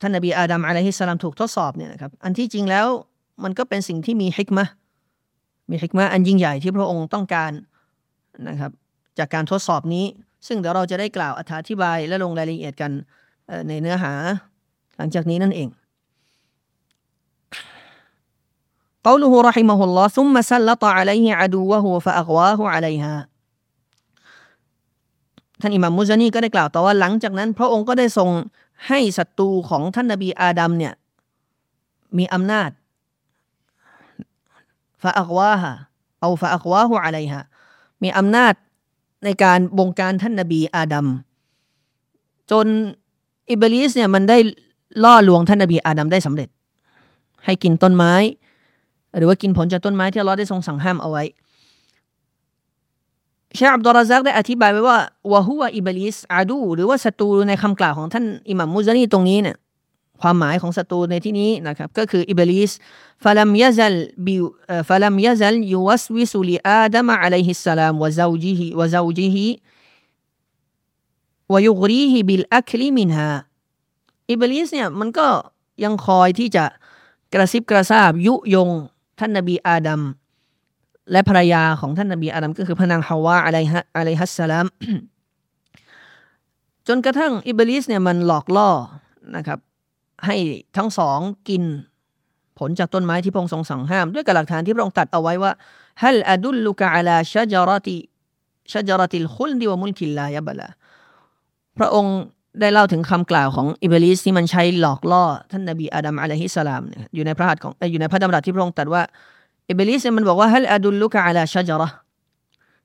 ท่านนบีอาดัมอะลัยฮิสสลามถูกทดสอบเนี่ยนะครับอันที่จริงแล้วมันก็เป็นสิ่งที่มีฮิกมะมีฮิกมะอันยิ่งใหญ่ที่พระองค์ต้องการนะครับจากการทดสอบนี้ ซึ่งเดี๋ยวเราจะได้กล่าวอธิบายและลงรายละเอียดกัน ในเนื้อหา หลังจากนี้นั่นเอง قوله رحمه الله ثم سلط عليه عدوه فأغواه عليها ท่านอิหมัมมุซานีก็ได้กล่าวต่อว่าหลังจากนั้น พระองค์ก็ได้ทรงให้ศัตรูของท่านนบีอาดัมเนี่ยมีอำนาจฟาอักวาฮะเอาฟาอักวาฮุอะไรฮะมีอำนาจในการบงการท่านนบีอาดัมจน อิบลิสเนี่ยมันได้ล่อลวงท่านนบีอาดัมได้สำเร็จ ให้กินต้นไม้ หรือว่ากินผลจากต้นไม้ที่อัลลอฮ์ได้ทรงสั่งห้ามเอาไว้เชคอับดุลราซักได้อธิบายไว้ว่าوهو إبليس عدو หรือว่าศัตรูในคำกล่าวของท่านอิหมัมมุซานีตรงนี้เนี่ยความหมายของศัตรูในที่นี้นะครับก็คืออิบลิสفلم يزل بـ فلم يزل يوسوس لآدم عليه السلام وزوجه وزوجه ويغريه بالأكل منهاอิบลิสเนี่ยมันก็ยังคอยที่จะกระซิบกระซาบยุยงท่านนบีอาดัมและภรรยาของท่านนบีอาดัมก็คือพระนางฮาวาعليها عليها السلام จนกระทั่งอิบลิสเนี่ยมันหลอกล่อนะครับ ให้ทั้งสองกินผลจากต้นไม้ที่พระองค์ทรงสั่งห้าม ด้วยกับหลักฐานที่พระองค์ตัดเอาไว้ว่าฮัลอดุลลุกะอัลาชจารติชจารติลคุลดิวมุลกิลลายบละ พระองค์ได้เล่าถึงคำกล่าวของอิบลิสที่มันใช้หลอกล่อท่านนบีอาดัมعليه السلامอยู่ในพระหัตถ์ของอยู่ในพระดำรัสที่พระองค์ตรัสว่าอิบลิสมันบอกว่าهل أدلك على شجرة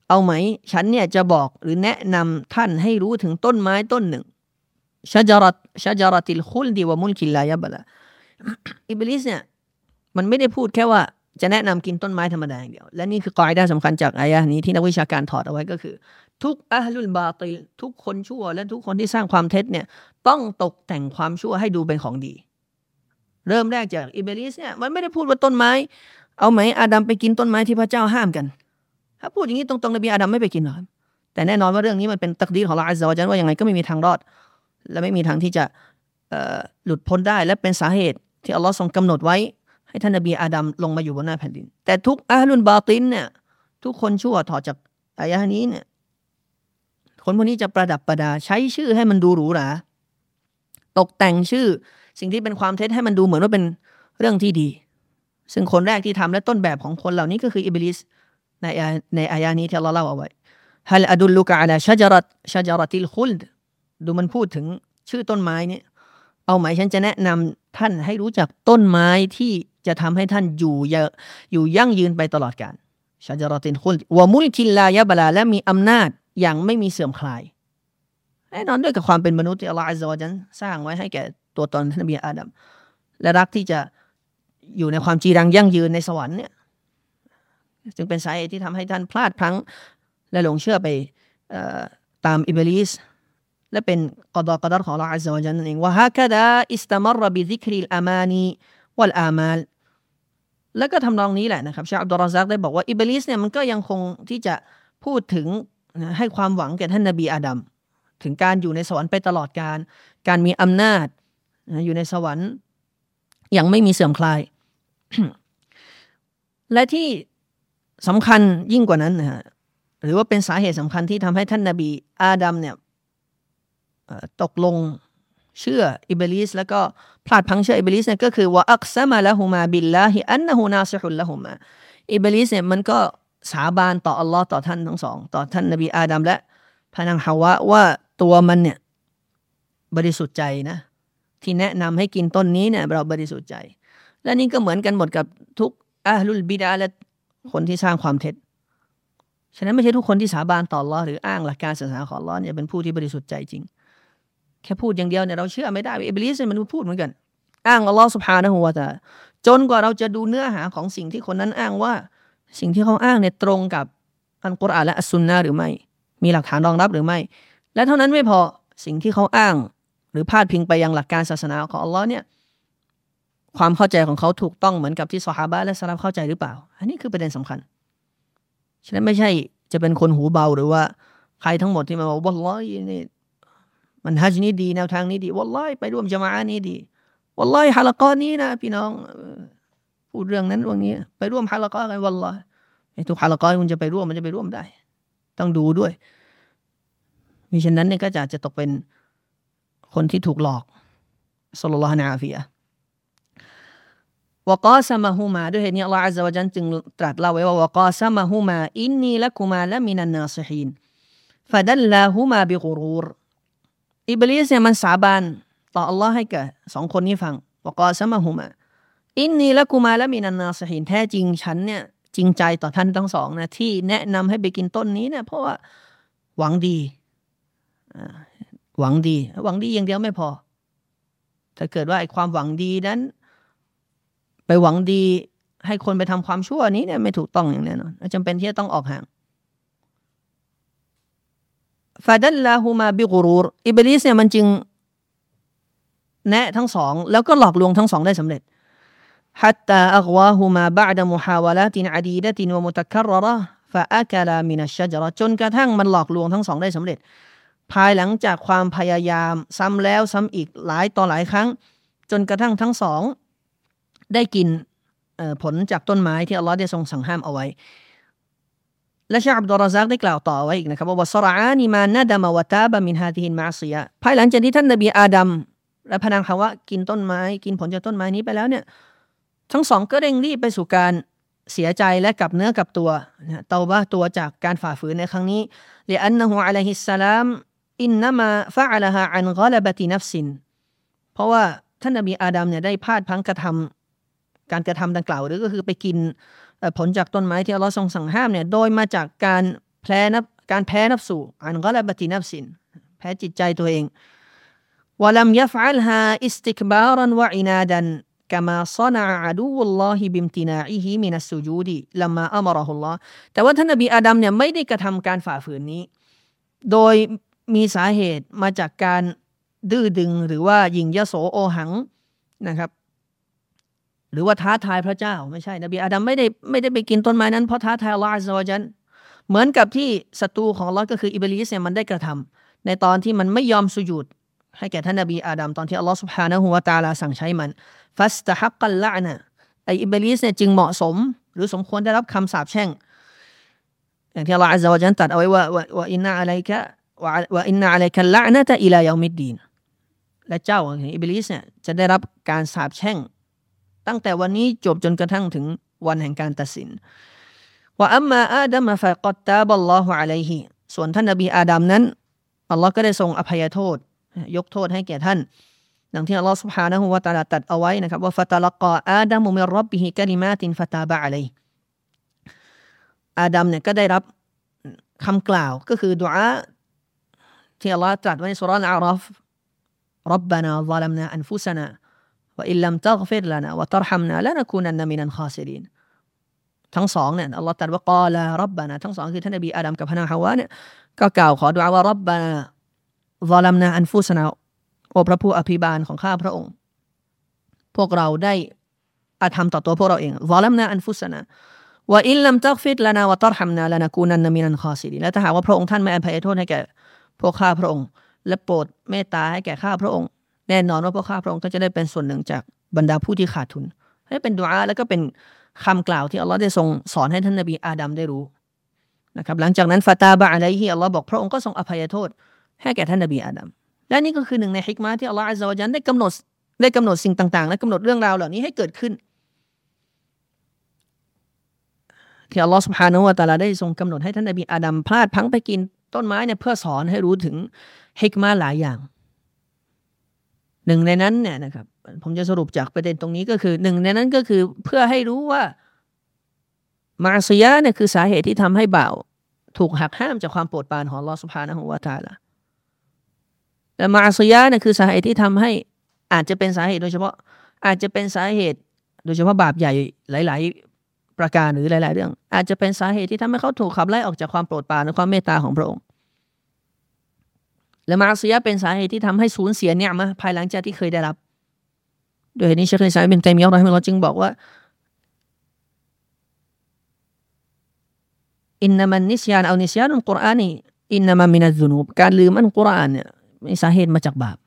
เอาไหม ฉันเนี่ยจะบอกหรือแนะนำท่านให้รู้ถึงต้นไม้ต้นหนึ่งشجرة شجرة الخلد وملك لا يبلىอิบลิสเนี่ยมันไม่ได้พูดแค่ว่าจะแนะนำกินต้นไม้ธรรมดาอย่างเดียว และนี่คือกออิดะฮ์สำคัญจากอายะนี้ที่นักวิชาการถอดเอาไว้ก็คือ ทุกأهل الباطلทุกคนชั่ว และทุกคนที่สร้างความเท็จเนี่ยต้องตกแต่งความชั่วให้ดูเป็นของดี เริ่มแรกจากอิบลิสเนี่ยมันไม่ได้พูดว่าต้นไม้ เอาไหมอาดัมไปกินต้นไม้ที่พระเจ้าห้ามกัน ถ้าพูดอย่างนี้ตรงๆนบีอาดัมไม่ไปกินหรอกแต่แน่นอนว่าเรื่องนี้มันเป็นตักดีของเราอัลลอฮฺจันว่ายังไงก็ไม่มีทางรอด และไม่มีทางที่จะหลุดพ้นได้และเป็นสาเหตุที่อัลลอฮ์ทรงกำหนดไว้ ให้ท่านนบีอาดัมลงมาอยู่บนหน้าแผ่นดิน แต่ทุกอาลุนบาตินเนี่ยทุกคนชั่วถอดจากอายะนี้เนี่ย คนพวกนี้จะประดับประดาใช้ชื่อให้มันดูหรูหราตกแต่งชื่อสิ่งที่เป็นความเท็จให้มันดูเหมือนว่าเป็นเรื่องที่ดี ซึ่งคนแรกที่ทำและต้นแบบของคนเหล่านี้ก็คืออิบลิสในในอายานี้ที่เราเล่าเอาไว้ฮัลอดุลลุกะอัลาชจรัตชาจรัติลคุลดดูมันพูดถึงชื่อต้นไม้นี้เอาหมายฉันจะแนะนำท่านให้รู้จักต้นไม้ที่จะทำให้ท่านอยู่ยอยู่ยั่งยืนไปตลอดกาลชาจรัติลคุลวะมุลกิลลายะบลาและมีอำนาจ อย่างไม่มีเสื่อมคลายแน่นอนด้วยกับความเป็นมนุษย์ที่อัลลอฮฺอัลลอฮฺสร้างไว้ให้แก่ตัวตนท่านนบีอาดัมและรักที่จะอยู่ในความจีรังยั่งยืนในสวรรค์เนี่ยจึงเป็นสาเหตุที่ทำให้ท่านพลาดพลั้ง และหลงเชื่อไปตามอิบลิสและเป็นกอดอกอดัรของเราอัลลอฮฺจันนั่นเองว่าฮะคดาอิสตามรบิซิคริลอามานีวัลอามาลแล้วก็ทำนองนี้แหละนะครับเชคอับดุลราซักได้บอกว่าอิบลิสเนี่ยมันก็ยังคงที่จะพูดถึง ให้ความหวังแก่ท่านนบีอาดัมถึงการอยู่ในสวรรค์ไปตลอดกาล การมีอำนาจอยู่ในสวรรค์ยังไม่มีเสื่อมคลาย และที่สำคัญยิ่งกว่านั้นนะฮะหรือว่าเป็นสาเหตุสำคัญที่ทำให้ท่านนาบีอาดัมเนี่ยตกลงเชื่ออิบลิสแล้วก็พลาดพลั้งเชื่ออิบลิสเนี่ยก็คือว่าأقسم لهما بالله أنه ناصح لهماอิบลิสเนี่ยมันก็ สาบานต่ออัลลอฮ์ต่อท่านทั้งสอง ต่อท่านนบีอาดัมและพระนางฮาวะว่าตัวมันเนี่ยบริสุทธิ์ใจนะ ที่แนะนำให้กินต้นนี้เนี่ยเราบริสุทธิ์ใจ และนี่ก็เหมือนกันหมดกับทุกอาลุลบิดาและคนที่สร้างความเท็จฉะนั้นไม่ใช่ทุกคนที่สาบานต่อลอหรืออ้างหลักการศาสนาของลอเนี่ยเป็นผู้ที่บริสุทธิ์ใจจริง แค่พูดอย่างเดียวเนี่ยเราเชื่อไม่ได้อิบลิสมันพูดเหมือนกัน อ้างอัลลอฮ์สุภานะหัวแต่จนกว่าเราจะดูเนื้อหาของสิ่งที่คนนั้นอ้างว่า สิ่งที่เขาอ้างเนี่ยตรงกับอัลกุรอานและอัสซุนนะหรือไม่ มีหลักฐานรองรับหรือไม่ และเท่านั้นไม่พอสิ่งที่เขาอ้าง หรือพาดพิงไปยังหลักการศาสนาของอัลลอฮ์เนี่ยความเข้าใจของเขาถูกต้องเหมือนกับที่สฮาบะและสลับเข้าใจหรือเปล่า อันนี้คือประเด็นสำคัญ ฉะนั้นไม่ใช่จะเป็นคนหูเบาหรือว่าใครทั้งหมดที่มาบอกว่าล้อยนี่มันฮัจนี้ดีแนวทางนี้ดีว่าล้อยไปร่วมจมานี้ดีว่าล้อยฮาลกอนี้นะพี่น้อง พูดเรื่องนั้นเรื่องนี้ ไปร่วมฮาละกอกันวันลอยทุกฮาละกอคุณจะไปร่วมมันจะไปร่วมได้ ต้องดูด้วยมิฉะนั้นเนี่ยก็จะจะตกเป็นคนที่ถูกหลอกสุลลฮฺนะอาฟียะวกาสมาฮูมาด้วยเหตุนี้อัลลอฮฺอัลลอฮฺจันจึงตรัสเล่าไว้ว่าวกาสมาฮูมาอินนีละกุมาละมินันนาซิฮินفدلاهما بغرورอิบลิสเนี่ยมันสาบานต่ออัลลอฮ์ให้แก่สองคนนี้ฟังوقاسمهما إني لكما لمن الناصحينแท้จริงฉันเนี่ยจริงใจต่อท่านทั้งสองนะที่แนะนำให้ไปกินต้นนี้เนี่ยเพราะว่าหวังดีหวังดี หวังดีอย่างเดียวไม่พอ ถ้าเกิดว่าไอ้ความหวังดีนั้น ไปหวังดีให้คนไปทำความชั่วนี้เนี่ยไม่ถูกต้องอย่างแน่นอนจำเป็นที่จะต้องออกห่างฟาดัลลาฮูมาบิกรูรอิบลิสเนี่ยมันจึง แนะทั้งสอง แล้วก็หลอกลวงทั้งสองได้สำเร็จ حتى أغواهما بعد محاولات عديدة ومتكررة فأكلا من الشجرة จนกระทั่งมันหลอกลวงทั้งสองได้สำเร็จ ภายหลังจากความพยายามซ้ำแล้วซ้ำอีกหลายต่อหลายครั้ง จนกระทั่งทั้งสองได้กินผลจากต้นไม้ที่อัลลอฮ์ได้ทรงสั่งห้ามเอาไว้ และชาอับดุลราซักได้กล่าวต่อไว้อีกนะครับว่าสราอานีมานาดามาวตาบามินฮาติฮินมาซียภายหลังจากที่ท่านนบีอาดัมและพนังฮาวะกินต้นไม้ กินผลจากต้นไม้นี้ไปแล้วเนี่ย ทั้งสองก็เร่งรีบไปสู่การเสียใจและกลับเนื้อกลับตัวเตาบัตตัวจากการฝ่าฝืนในครั้งนี้لأنه عليه السلام إنما فعلها عن غلبة نفس เพราะว่าท่านนบีอาดัมเนี่ยได้พลาดพลั้งกระทำการกระทำดังกล่าวหรือก็คือไปกินผลจากต้นไม้ที่อัลลอฮ์ทรงสั่งห้ามเนี่ยโดยมาจากการแพ้นับการแพ้นับสู่อันก็ลบตินับสิน แพ้จิตใจตัวเองวะลัมยัฟอัลฮาอิสติกบารันวะอินาดัน كما صنع عدو الله بامتناعه من السجود لما أمره الله แต่ว่าท่านนบีอาดัมเนี่ยไม่ได้กระทำการฝ่าฝืนนี้ โดยมีสาเหตุมาจากการดื้อดึงหรือว่ายิงยโสโอหังนะครับหรือว่าท้าทายพระเจ้า ไม่ใช่ นบีอาดัมไม่ได้ไม่ได้ไปกินต้นไม้นั้น เพราะท้าทายอัลลอฮฺซาจันเหมือนกับที่ศัตรูของอัลลอฮ์ก็คืออิบลิสเนี่ยมันได้กระทำ ในตอนที่มันไม่ยอมสุญูด ให้แก่ท่านนบีอาดัมตอนที่อัลลอฮ์สุบฮานะฮูวาตาลาสั่งใช้มันฟัสตะฮักกัลละนะไออิบลิสเนี่ยจึงเหมาะสม หรือสมควรได้รับคำสาปแช่ง อย่างที่อัลลอฮ์อัลลอฮฺจันตัดเอาไว้ว่าว่าอินนาอะลัยกะว่าอินนาอะลัยกัลละนะตะอิลายามิดดีนและเจ้าของอิบลิสเนี่ยจะได้รับการสาปแช่ง ตั้งแต่วันนี้จบจนกระทั่งถึงวันแห่งการตัดสินوأما آدم فقد تاب الله عليهส่วนท่านนบีอาดัมนั้นอัลลอฮ์ก็ได้ทรงอภัยโทษ ยกโทษให้แก่ท่านดังที่อัลลอฮฺสุบฮานะฮูวะตาลาตรัสเอาไว้นะครับว่าفتلقى آدم من ربه كلمات فتاب عليهอาดัมเนี่ยก็ได้รับคำกล่าวก็คือดุอาที่อัลลอฮฺตรัสไว้ในสุรานอารัฟربنا ظلمنا أنفسنا وإن لم تغفر لنا وترحمنا لنكونن من الخاسرينทั้งสองเนี่ยอัลลอฮฺตรัสว่าقالا ربناทั้งสองคือท่านนบีอาดัมกับพระนางฮาวาเนี่ยก็กล่าวขอดุอาว่าربنا ظلمنا أنفسناโอพระผู้อภิบาลของข้าพระองค์ พวกเราได้อาธรรมต่อตัวพวกเราเองظلمنا أنفسنا وإن لم تغفر لنا وترحمنا لنكونن من الخاسرينและถ้าหากว่าพระองค์ท่านไม่อภัยโทษให้แก่พวกข้าพระองค์ และโปรดเมตตาให้แก่ข้าพระองค์ แน่นอนว่าพวกข้าพระองค์ก็จะได้เป็นส่วนหนึ่งจากบรรดาผู้ที่ขาดทุนให้เป็นดุอาแล้วก็เป็นคำกล่าวที่อัลลอฮ์ได้ทรงสอนให้ท่านนบีอาดัมได้รู้นะครับหลังจากนั้นฟาตาบะอะไรที่อัลลอฮ์บอกพระองค์ก็ทรงอภัยโทษ ให้แก่ท่านนบีอาดัมและนี่ก็คือหนึ่งในฮิกมาที่อัลลอฮ์อัลลอฮฺได้กำหนดได้กำหนดสิ่งต่างๆ และกำหนดเรื่องราวเหล่านี้ให้เกิดขึ้น ที่อัลลอฮ์สุบฮานาอูตาลาได้ทรงกำหนดให้ท่านนบีอาดัมพลาดพังไปกินต้นไม้เนี่ยเพื่อสอนให้รู้ถึงฮิกมาหลายอย่าง หนึ่งในนั้นเนี่ยนะครับผมจะสรุปจากประเด็นตรงนี้ก็คือหนึ่งในนั้นก็คือเพื่อให้รู้ว่ามาซียะเนี่ยคือสาเหตุที่ทำให้บ่าว ถูกหักห้ามจากความโปรดปรานของลอสุภานะฮุวาตาละ แต่มาซียะเนี่ยคือสาเหตุที่ทำให้อาจจะเป็นสาเหตุโดยเฉพาะ อาจจะเป็นสาเหตุ โดยเฉพาะบาปใหญ่หลาย ๆ ประการหรือหลาย ๆ เรื่อง อาจจะเป็นสาเหตุที่ทำให้เขาถูกขับไล่ออกจากความโปรดปรานและความเมตตาของพระองค์ และมาซียะเป็นสาเหตุที่ทำให้สูญเสียเนี่ยมาภายหลังจากที่เคยได้รับ โดยเหตุนี้เชคอิสายเป็นเตมียะรอฮิมเราจึงบอกว่าอินนามันนิสยานเอานิสยานอัลกุรอานีอินนามันมินัซุนูบการลืมอัลกุรอานเนี่ย มีสาเหตุมาจากบาป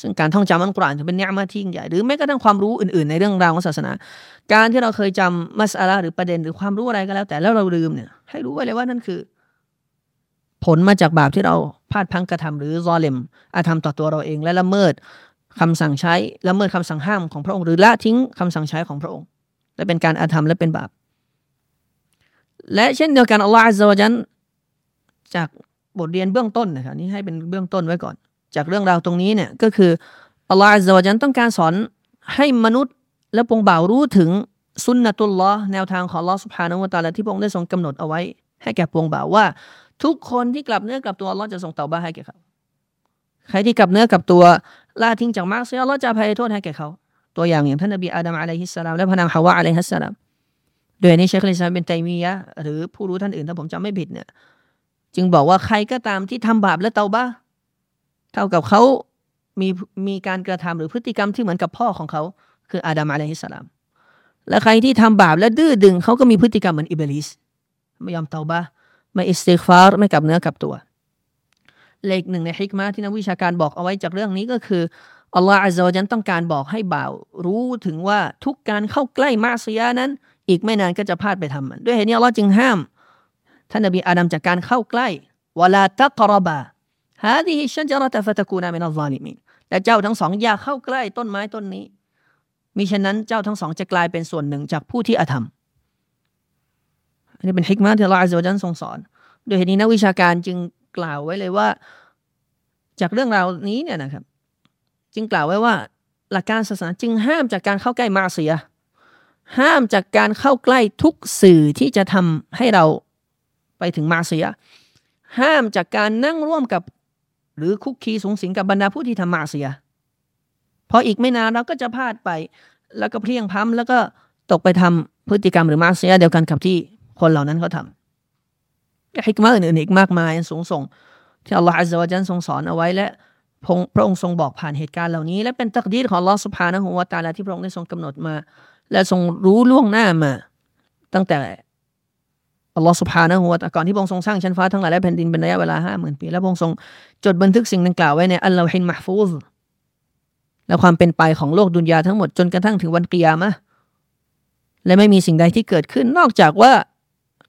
ซึ่งการท่องจำอัลกุรอานจะเป็นเนื้อมาที่ยิ่งใหญ่ หรือแม้กระทั่งความรู้อื่น ๆ ในเรื่องราวของศาสนา การที่เราเคยจำมัสอาลาหรือประเด็นหรือความรู้อะไรก็แล้ว แต่แล้วเราลืมเนี่ย ให้รู้ไว้เลยว่านั่นคือ ผลมาจากบาปที่เราพลาดพังกระทำหรือซอเลมอาธรรมต่อตัวเราเอง และละเมิดคำสั่งใช้ละเมิดคำสั่งห้ามของพระองค์หรือละทิ้งคำสั่งใช้ของพระองค์ และเป็นการอาธรรมและเป็นบาป และเช่นเดียวกันอัลลอฮฺอัลลอฮฺจาก บทเรียนเบื้องต้นนะครับนี่ให้เป็นเบื้องต้นไว้ก่อน จากเรื่องราวตรงนี้เนี่ยก็คืออัลลอฮฺอัลลอฮฺต้องการสอนให้มนุษย์และปวงบ่าวรู้ถึงสุนนะตุลลอฮ์แนวทางของลอสุภาโนวตาละที่พระองค์ได้ทรงกำหนดเอาไว้ ให้แก่ปวงบ่าวว่า ทุกคนที่กลับเนื้อกลับตัวอัลลอฮ์จะทรงเตาบ้าให้แก่เขา ใครที่กลับเนื้อกลับตัวละทิ้งจากมากเสียอัลลอฮ์จะภัยโทษให้แก่เขา ตัวอย่างอย่างท่านนบีอาดัมอะลัยฮิสสลามและพระนางฮาวะอะลัยฮิสสลามโดยนี้เชคลิซามเป็นไตมียะหรือผู้รู้ท่านอื่นถ้าผมจำไม่ผิดเนี่ย จึงบอกว่าใครก็ตามที่ทำบาปและเตาบ้าเท่ากับเขามีมีการกระทำหรือพฤติกรรมที่เหมือนกับพ่อของเขา คืออาดัมอะลัยฮิสสลาม และใครที่ทำบาปและดื้อดึงเขาก็มีพฤติกรรมเหมือนอิบลิสไม่ยอมเตาบะไม่อิสติฟาร์ไม่กลับเนื้อกลับตัวเลขหนึ่งในฮิกมาที่นักวิชาการบอกเอาไว้จากเรื่องนี้ก็คืออัลลอฮฺอัลลอฮฺต้องการบอกให้บ่าว รู้ถึงว่าทุกการเข้าใกล้معصيةนั้น อีกไม่นานก็จะพลาดไปทำมัน ด้วยเหตุนี้อัลลอฮฺจึงห้าม ท่านนบีอาดัมจากการเข้าใกล้ولا تقربا هذه الشجرة فتكونا من الظالمينแต่เจ้าทั้งสองอย่าเข้าใกล้ต้นไม้ต้นนี้มิฉะนั้นเจ้าทั้งสองจะกลายเป็นส่วนหนึ่งจากผู้ที่อธรรม อันนี้เป็นحكمةที่อัลลอฮฺจะทรงสอน โดยเหตุนี้นักวิชาการจึงกล่าวไว้เลยว่า จากเรื่องราวนี้เนี่ยนะครับ จึงกล่าวไว้ว่า หลักการศาสนาจึงห้ามจากการเข้าใกล้มาเสีย ห้ามจากการเข้าใกล้ทุกสื่อที่จะทำให้เรา ไปถึงมาเสีย ห้ามจากการนั่งร่วมกับ หรือคุกคีสูงสิงกับบรรดาผู้ที่ทำมาเสีย พออีกไม่นานเราก็จะพลาดไป แล้วก็เพลียงพ้ำแล้วก็ตกไปทำพฤติกรรมหรือมาเสียเดียวกันกับที่คนเหล่านั้นเขาทำฮิกมาอื่นๆอีกมากมายสูงส่ง ที่อัลลอฮฺอัลลอฮฺจันทรงสอนเอาไว้และพระองค์ทรงบอกผ่านเหตุการณ์เหล่านี้ และเป็นตักดีของลอสุภานะฮุวาตาลาที่พระองค์ได้ทรงกำหนดมา และทรงรู้ล่วงหน้ามา ตั้งแต่ อัลลอฮฺสุบฮานะฮูวะตก่อนที่พระองค์ทรงสร้างชั้นฟ้าทั้งหลายและแผ่นดินเป็นระยะเวลาห้าหมื่นปี แล้วพระองค์ทรงจดบันทึกสิ่งดังกล่าวไว้ในอัลลอฮินมะฟูซและความเป็นไปของโลกดุนยาทั้งหมดจนกระทั่งถึงวันกิยามะและไม่มีสิ่งใดที่เกิดขึ้น นอกจากว่า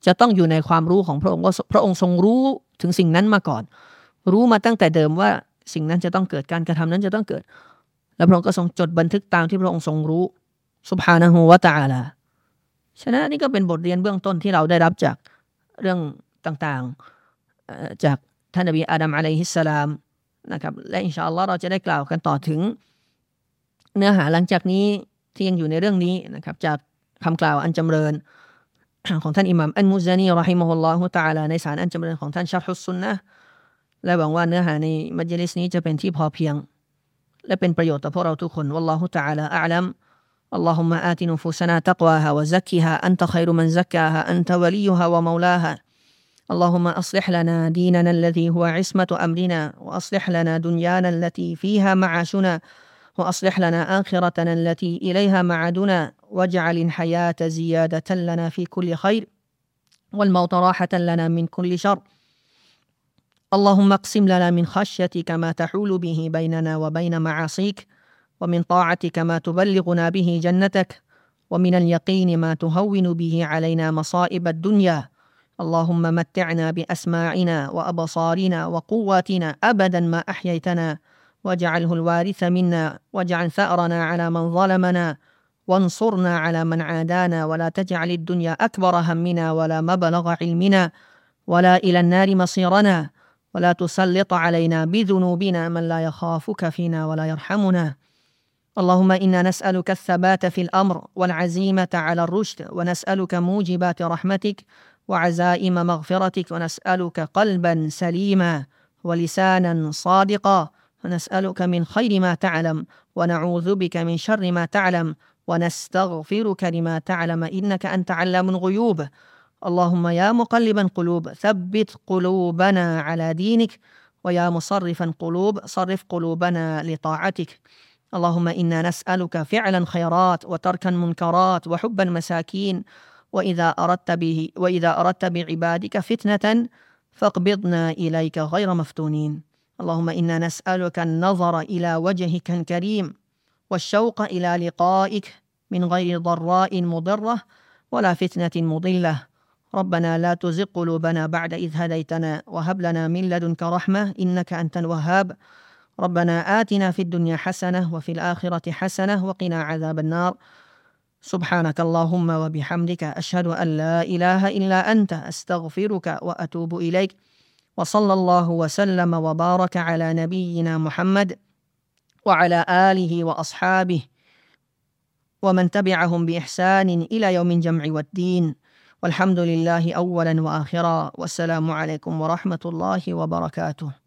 จะต้องอยู่ในความรู้ของพระองค์ว่าพระองค์ทรงรู้ถึงสิ่งนั้นมาก่อน รู้มาตั้งแต่เดิมว่าสิ่งนั้นจะต้องเกิดการกระทำนั้นจะต้องเกิด และพระองค์ก็ทรงจดบันทึกตามที่พระองค์ทรงรู้สุบฮานะฮูวะตะอาลา ฉะนั้นนี่ก็เป็นบทเรียนเบื้องต้นที่เราได้รับจากเรื่องต่างๆจากท่านนบีอาดัมอะลัยฮิสสลามนะครับและอินชาอัลลอฮ์เราจะได้กล่าวกันต่อถึง เนื้อหาหลังจากนี้ที่ยังอยู่ในเรื่องนี้นะครับจากคำกล่าวอันจำเริญของท่านอิหมัมอันมุซานีรอฮิมฮุลลอฮุตาลาในสารอันจำเริญของท่านชาฮุสซุนนะและหวังว่าเนื้อหาในมัจลิสนี้จะเป็นที่พอเพียง และเป็นประโยชน์ต่อพวกเราทุกคนวัลลอฮุตาลาอัลลัม اللهم آت نفوسنا تقواها وزكها أنت خير من زكاها أنت وليها ومولاها. اللهم أصلح لنا ديننا الذي هو عصمة أمرنا وأصلح لنا دنيانا التي فيها معاشنا وأصلح لنا آخرتنا التي إليها معادنا. واجعل الحياة زيادة لنا في كل خير والموت راحة لنا من كل شر. اللهم اقسم لنا من خشيتك ما تحول به بيننا وبين معاصيك ومن طاعتك ما تبلغنا به جنتك ومن اليقين ما تهون به علينا مصائب الدنيا. اللهم متعنا بأسماعنا وأبصارنا وقواتنا أبدا ما أحييتنا واجعله الوارث منا واجعل ثأرنا على من ظلمنا وانصرنا على من عادانا ولا تجعل الدنيا أكبر همنا ولا مبلغ علمنا ولا إلى النار مصيرنا ولا تسلط علينا بذنوبنا من لا يخافك فينا ولا يرحمنا. اللهم إنا نسألك الثبات في الأمر والعزيمة على الرشد ونسألك موجبات رحمتك وعزائم مغفرتك ونسألك قلبا سليما ولسانا صادقا. ونسالك من خير ما تعلم ونعوذ بك من شر ما تعلم ونستغفرك لما تعلم إنك أنت علام الغيوب. اللهم يا مقلب القلوب ثبت قلوبنا على دينك ويا مصرف القلوب صرف قلوبنا لطاعتك. اللهم إنا نسألك فعل الخيرات وترك المنكرات وحب المساكين وإذا أردت به وإذا أردت بعبادك فتنة فاقبضنا إليك غير مفتونين. اللهم إنا نسألك النظر إلى وجهك الكريم والشوق إلى لقائك من غير ضراء مضرة ولا فتنة مضلة. ربنا لا تزغ قلوبنا بعد إذ هديتنا وهب لنا من لدنك رحمة إنك أنت الوهاب. ربنا آتنا في الدنيا حسنة وفي الآخرة حسنة وقنا عذاب النار. سبحانك اللهم وبحمدك أشهد أن لا إله إلا أنت أستغفرك وأتوب إليك. وصلى الله وسلم وبارك على نبينا محمد وعلى آله وأصحابه ومن تبعهم بإحسان إلى يوم الجمع والدين. والحمد لله أولا وآخرا. والسلام عليكم ورحمة الله وبركاته.